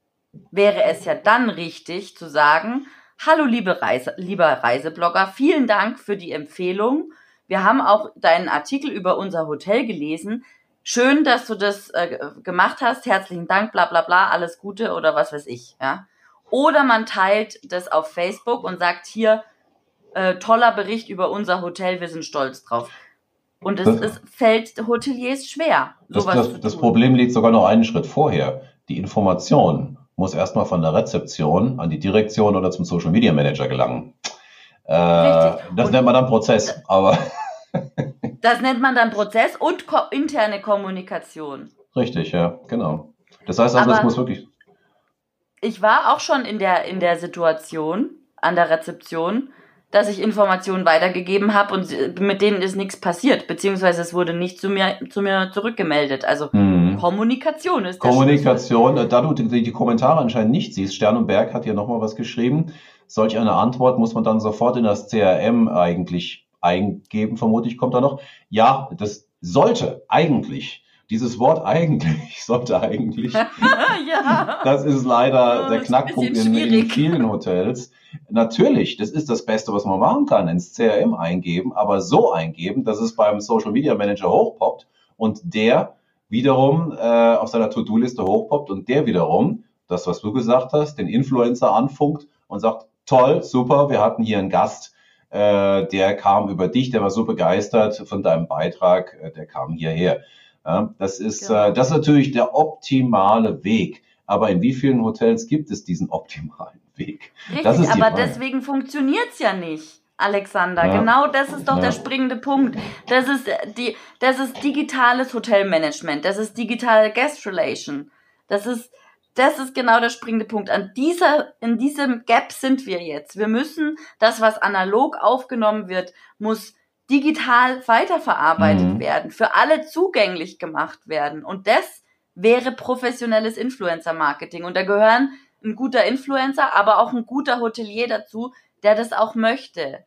wäre es ja dann richtig zu sagen, hallo liebe Reise, lieber Reiseblogger, vielen Dank für die Empfehlung. Wir haben auch deinen Artikel über unser Hotel gelesen schön, dass du das äh, gemacht hast, herzlichen Dank, bla bla bla, alles Gute oder was weiß ich, ja. Oder man teilt das auf Facebook und sagt hier, äh, toller Bericht über unser Hotel, wir sind stolz drauf. Und es, es fällt Hoteliers schwer. Das, das, das Problem liegt sogar noch einen Schritt vorher. Die Information muss erstmal von der Rezeption an die Direktion oder zum Social Media Manager gelangen. Äh, das und nennt man dann Prozess, aber. Das nennt man dann Prozess und ko interne Kommunikation. Richtig, ja, genau. Das heißt also, es muss wirklich. Ich war auch schon in der, in der Situation an der Rezeption, dass ich Informationen weitergegeben habe und mit denen ist nichts passiert, beziehungsweise es wurde nicht zu mir, zu mir zurückgemeldet. Also hm. Kommunikation ist das Kommunikation, da du die, die, Kommentare anscheinend nicht siehst, Stern und Berg hat hier nochmal was geschrieben. Solch eine Antwort muss man dann sofort in das CRM eigentlich eingeben, vermute ich, kommt da noch. Ja, das sollte eigentlich, dieses Wort eigentlich, sollte eigentlich, ja. das ist leider oh, der Knackpunkt in, in, vielen Hotels. Natürlich, das ist das Beste, was man machen kann, ins CRM eingeben, aber so eingeben, dass es beim Social Media Manager hochpoppt und der wiederum äh, auf seiner To-Do-Liste hochpoppt und der wiederum, das, was du gesagt hast, den Influencer anfunkt und sagt, toll, super, wir hatten hier einen Gast, äh, der kam über dich, der war so begeistert von deinem Beitrag, äh, der kam hierher. Ja, das ist genau. äh, das ist natürlich der optimale Weg. Aber in wie vielen Hotels gibt es diesen optimalen Weg? Richtig, aber Frage. deswegen funktioniert's ja nicht. Alexander, ja. genau das ist doch ja. der springende Punkt. Das ist äh, die, das ist digitales Hotelmanagement, das ist digitale Guest Relation. Das ist, das ist genau der springende Punkt. An dieser, in diesem Gap sind wir jetzt. Wir müssen das, was analog aufgenommen wird, muss digital weiterverarbeitet mhm. werden, für alle zugänglich gemacht werden. Und das wäre professionelles Influencer-Marketing. Und da gehören ein guter Influencer, aber auch ein guter Hotelier dazu, der das auch möchte.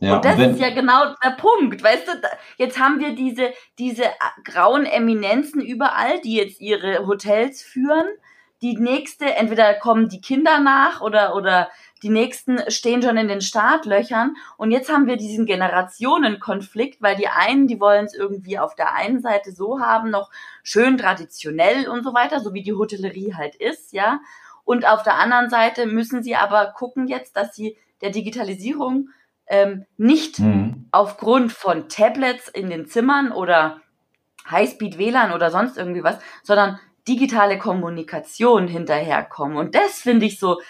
Ja, und das wenn, ist ja genau der Punkt, weißt du, jetzt haben wir diese, diese grauen Eminenzen überall, die jetzt ihre Hotels führen die nächste, entweder kommen die Kinder nach oder, oder die nächsten stehen schon in den Startlöchern. Und jetzt haben wir diesen Generationenkonflikt, weil die einen, die wollen es irgendwie auf der einen Seite so haben, noch schön traditionell und so weiter, so wie die Hotellerie halt ist, ja. Und auf der anderen Seite müssen sie aber gucken jetzt, dass sie der Digitalisierung ähm, nicht mhm. aufgrund von Tablets in den Zimmern oder Highspeed WLAN oder sonst irgendwie was, sondern digitale Kommunikation hinterherkommen. Und das finde ich so,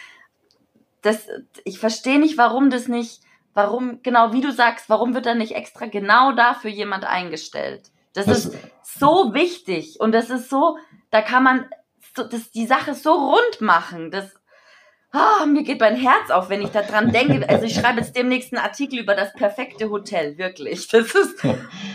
das, ich verstehe nicht, warum das nicht, warum, genau wie du sagst, warum wird da nicht extra genau dafür jemand eingestellt? Das, das ist so wichtig und das ist so, da kann man das, die Sache so rund machen. Das, Oh, mir geht mein Herz auf, wenn ich daran denke. Also ich schreibe jetzt demnächst einen Artikel über das perfekte Hotel, wirklich. Das ist.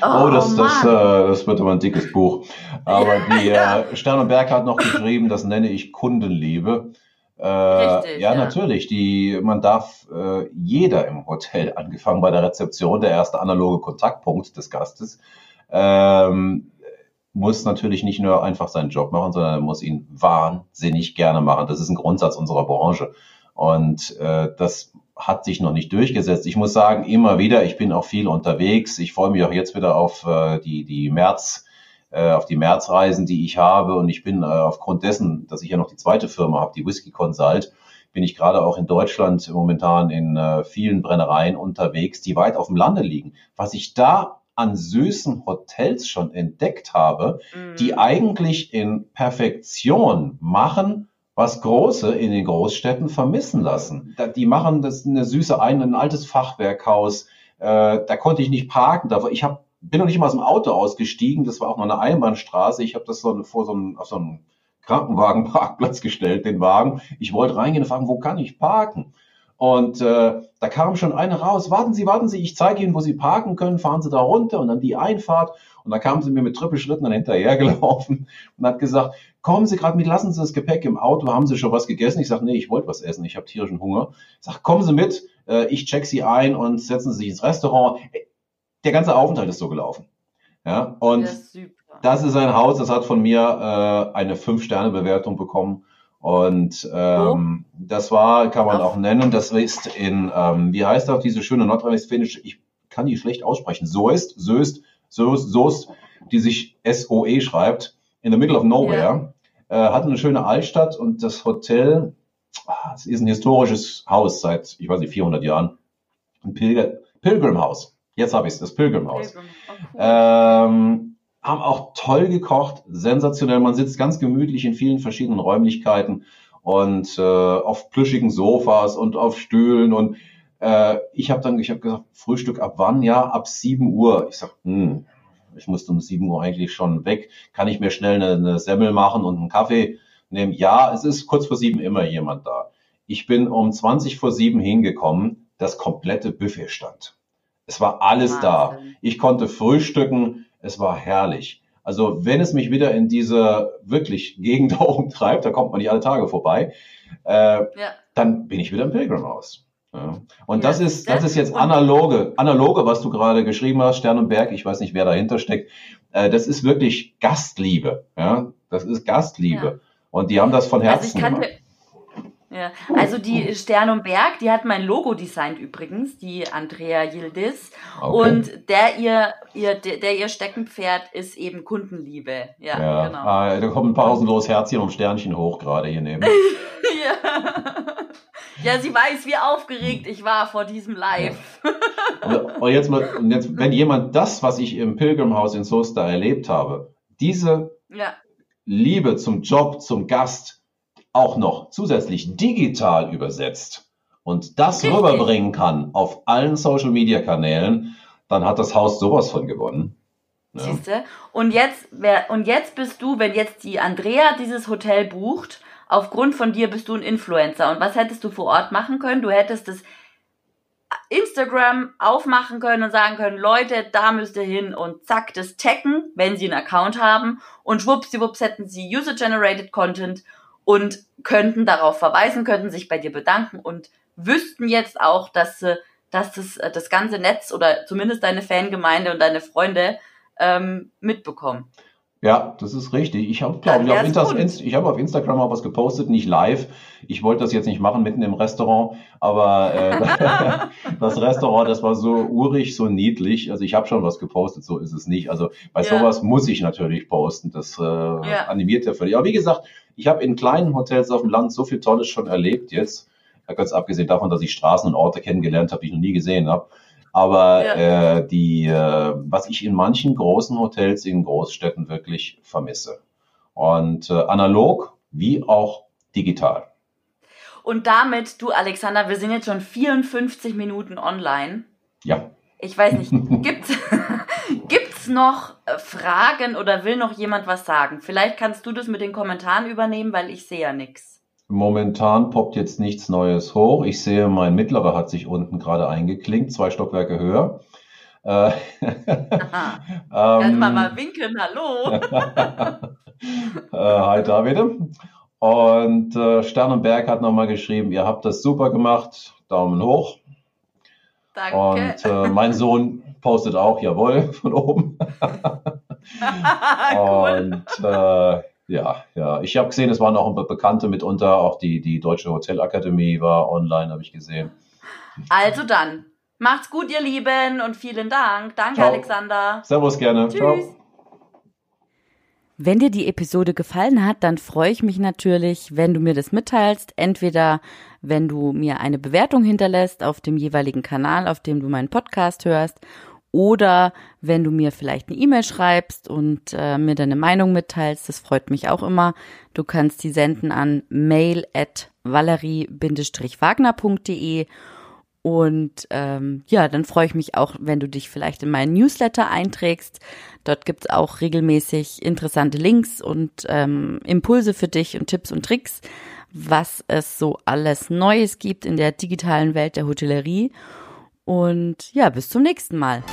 Oh, oh das, das, äh, das wird immer ein dickes Buch. Aber die ja. äh, Sternenberg hat noch geschrieben, das nenne ich Kundenliebe. Äh, Richtig, ja, ja, natürlich. Die, man darf äh, jeder im Hotel, angefangen bei der Rezeption, der erste analoge Kontaktpunkt des Gastes, ähm, muss natürlich nicht nur einfach seinen Job machen, sondern er muss ihn wahnsinnig gerne machen. Das ist ein Grundsatz unserer Branche. Und äh, das hat sich noch nicht durchgesetzt. Ich muss sagen, immer wieder, ich bin auch viel unterwegs. Ich freue mich auch jetzt wieder auf äh, die, die März, äh, auf die Märzreisen, die ich habe. Und ich bin äh, aufgrund dessen, dass ich ja noch die zweite Firma habe, die Whisky Consult, bin ich gerade auch in Deutschland momentan in äh, vielen Brennereien unterwegs, die weit auf dem Lande liegen. Was ich da an süßen Hotels schon entdeckt habe, mhm. die eigentlich in Perfektion machen, was Große in den Großstädten vermissen lassen. Die machen das eine süße ein, ein altes Fachwerkhaus. Äh, da konnte ich nicht parken. ich hab, bin noch nicht mal aus dem Auto ausgestiegen. Das war auch noch eine Einbahnstraße. Ich habe das so vor so einem, auf so einem Krankenwagenparkplatz gestellt, den Wagen. Ich wollte reingehen und fragen, wo kann ich parken? Und äh, da kam schon eine raus, warten Sie, warten Sie, ich zeige Ihnen, wo Sie parken können, fahren Sie da runter und dann die Einfahrt. Und dann kam sie mir mit Trippelschritten dann hinterhergelaufen und hat gesagt, kommen Sie gerade mit, lassen Sie das Gepäck im Auto, haben Sie schon was gegessen? Ich sage, nee, ich wollte was essen, ich habe tierischen Hunger. Ich sage, kommen Sie mit, äh, ich check Sie ein und setzen Sie sich ins Restaurant. Der ganze Aufenthalt ist so gelaufen. Ja, und das ist, das ist ein Haus, das hat von mir äh, eine Fünf-Sterne-Bewertung bekommen. Und ähm, oh. das war, kann man auch nennen, das ist in, ähm, wie heißt auch diese schöne nordrhein-westfälische, ich kann die schlecht aussprechen, Soest, Soest, Soest, Soest, die sich S-O-E schreibt, in the middle of nowhere, ja. äh, hat eine schöne Altstadt und das Hotel, ah, es ist ein historisches Haus seit, ich weiß nicht, 400 Jahren, ein Pilger, Pilgrimhaus. Jetzt habe ich es, das Pilgrimhaus. Pilgrim. Oh, ähm, haben auch toll gekocht, sensationell. Man sitzt ganz gemütlich in vielen verschiedenen Räumlichkeiten und äh, auf plüschigen Sofas und auf Stühlen und äh, ich habe dann, ich habe gesagt, Frühstück ab wann? Ja, ab 7 Uhr. Ich sag, hm, ich musste um 7 Uhr eigentlich schon weg. Kann ich mir schnell eine, eine Semmel machen und einen Kaffee nehmen? Ja, es ist kurz vor sieben immer jemand da. Ich bin um 20 vor sieben hingekommen, das komplette Buffet stand. Es war alles Wahnsinn. da. Ich konnte frühstücken, es war herrlich. Also wenn es mich wieder in diese wirklich Gegend da oben treibt, da kommt man nicht alle Tage vorbei, äh, ja. dann bin ich wieder im Pilgrimhaus. Ja. Und ja, das ist, das ist jetzt analoge, analoge, was du gerade geschrieben hast, Stern und Berg, ich weiß nicht, wer dahinter steckt. Äh, das ist wirklich Gastliebe. Ja, das ist Gastliebe. Und die haben das von Herzen also gemacht. Ja, also die Stern und Berg, die hat mein Logo designt übrigens, die Andrea Yildiz. Okay. Und der ihr, ihr, der ihr Steckenpferd ist eben Kundenliebe. Ja, ja. genau. Ah, da kommt ein pausenlos Herzchen und Sternchen hoch gerade hier neben. ja. ja, sie weiß, wie aufgeregt ich war vor diesem Live. Ja. Und jetzt mal, und jetzt, wenn jemand das, was ich im Pilgrimhaus in Soester erlebt habe, diese ja. Liebe zum Job, zum Gast, auch noch zusätzlich digital übersetzt und das Richtig. rüberbringen kann auf allen Social Media Kanälen, dann hat das Haus sowas von gewonnen. Ja. Siehst du? Und jetzt, wer, und jetzt bist du, wenn jetzt die Andrea dieses Hotel bucht, aufgrund von dir bist du ein Influencer. Und was hättest du vor Ort machen können? Du hättest das Instagram aufmachen können und sagen können, Leute, da müsst ihr hin und zack, das taggen, wenn sie einen Account haben und schwuppsiwupps hätten sie User-Generated Content und könnten darauf verweisen, könnten sich bei dir bedanken und wüssten jetzt auch, dass, dass das, das ganze Netz oder zumindest deine Fangemeinde und deine Freunde ähm, mitbekommen. Ja, das ist richtig. Ich habe, glaube ich, auf, Insta ich hab auf Instagram auch was gepostet, nicht live. Ich wollte das jetzt nicht machen mitten im Restaurant, aber äh, das Restaurant, das war so urig, so niedlich. Also ich habe schon was gepostet, so ist es nicht. Also bei ja. sowas muss ich natürlich posten. Das äh, ja. animiert ja völlig. Aber wie gesagt, ich habe in kleinen Hotels auf dem Land so viel Tolles schon erlebt jetzt. Ganz abgesehen davon, dass ich Straßen und Orte kennengelernt habe, die ich noch nie gesehen habe. Aber ja. äh, die, äh, was ich in manchen großen Hotels in Großstädten wirklich vermisse. Und äh, analog wie auch digital. Und damit, du Alexander, wir sind jetzt schon 54 Minuten online. Ja. Ich weiß nicht, gibt's, gibt's noch äh, Fragen oder will noch jemand was sagen? Vielleicht kannst du das mit den Kommentaren übernehmen, weil ich sehe ja nichts. Momentan poppt jetzt nichts Neues hoch. Ich sehe, mein mittlerer hat sich unten gerade eingeklinkt, zwei Stockwerke höher. Äh, ähm, mal, mal winken, hallo. äh, hi David. Und äh, Sternenberg hat nochmal geschrieben, ihr habt das super gemacht, Daumen hoch. Danke. Und äh, mein Sohn postet auch, jawohl, von oben. cool. Und äh, Ja, ja. Ich habe gesehen, es waren auch Bekannte mitunter, auch die, die Deutsche Hotelakademie war online, habe ich gesehen. Also dann, macht's gut, ihr Lieben, und vielen Dank. Danke, Ciao. Alexander. Servus gerne. Tschüss. Ciao. Wenn dir die Episode gefallen hat, dann freue ich mich natürlich, wenn du mir das mitteilst. Entweder wenn du mir eine Bewertung hinterlässt auf dem jeweiligen Kanal, auf dem du meinen Podcast hörst, oder wenn du mir vielleicht eine E-Mail schreibst und äh, mir deine Meinung mitteilst, das freut mich auch immer. Du kannst die senden an mail at valerie-wagner.de und ähm, ja, dann freue ich mich auch, wenn du dich vielleicht in meinen Newsletter einträgst. Dort gibt's auch regelmäßig interessante Links und ähm, Impulse für dich und Tipps und Tricks, was es so alles Neues gibt in der digitalen Welt der Hotellerie. Und ja, bis zum nächsten Mal.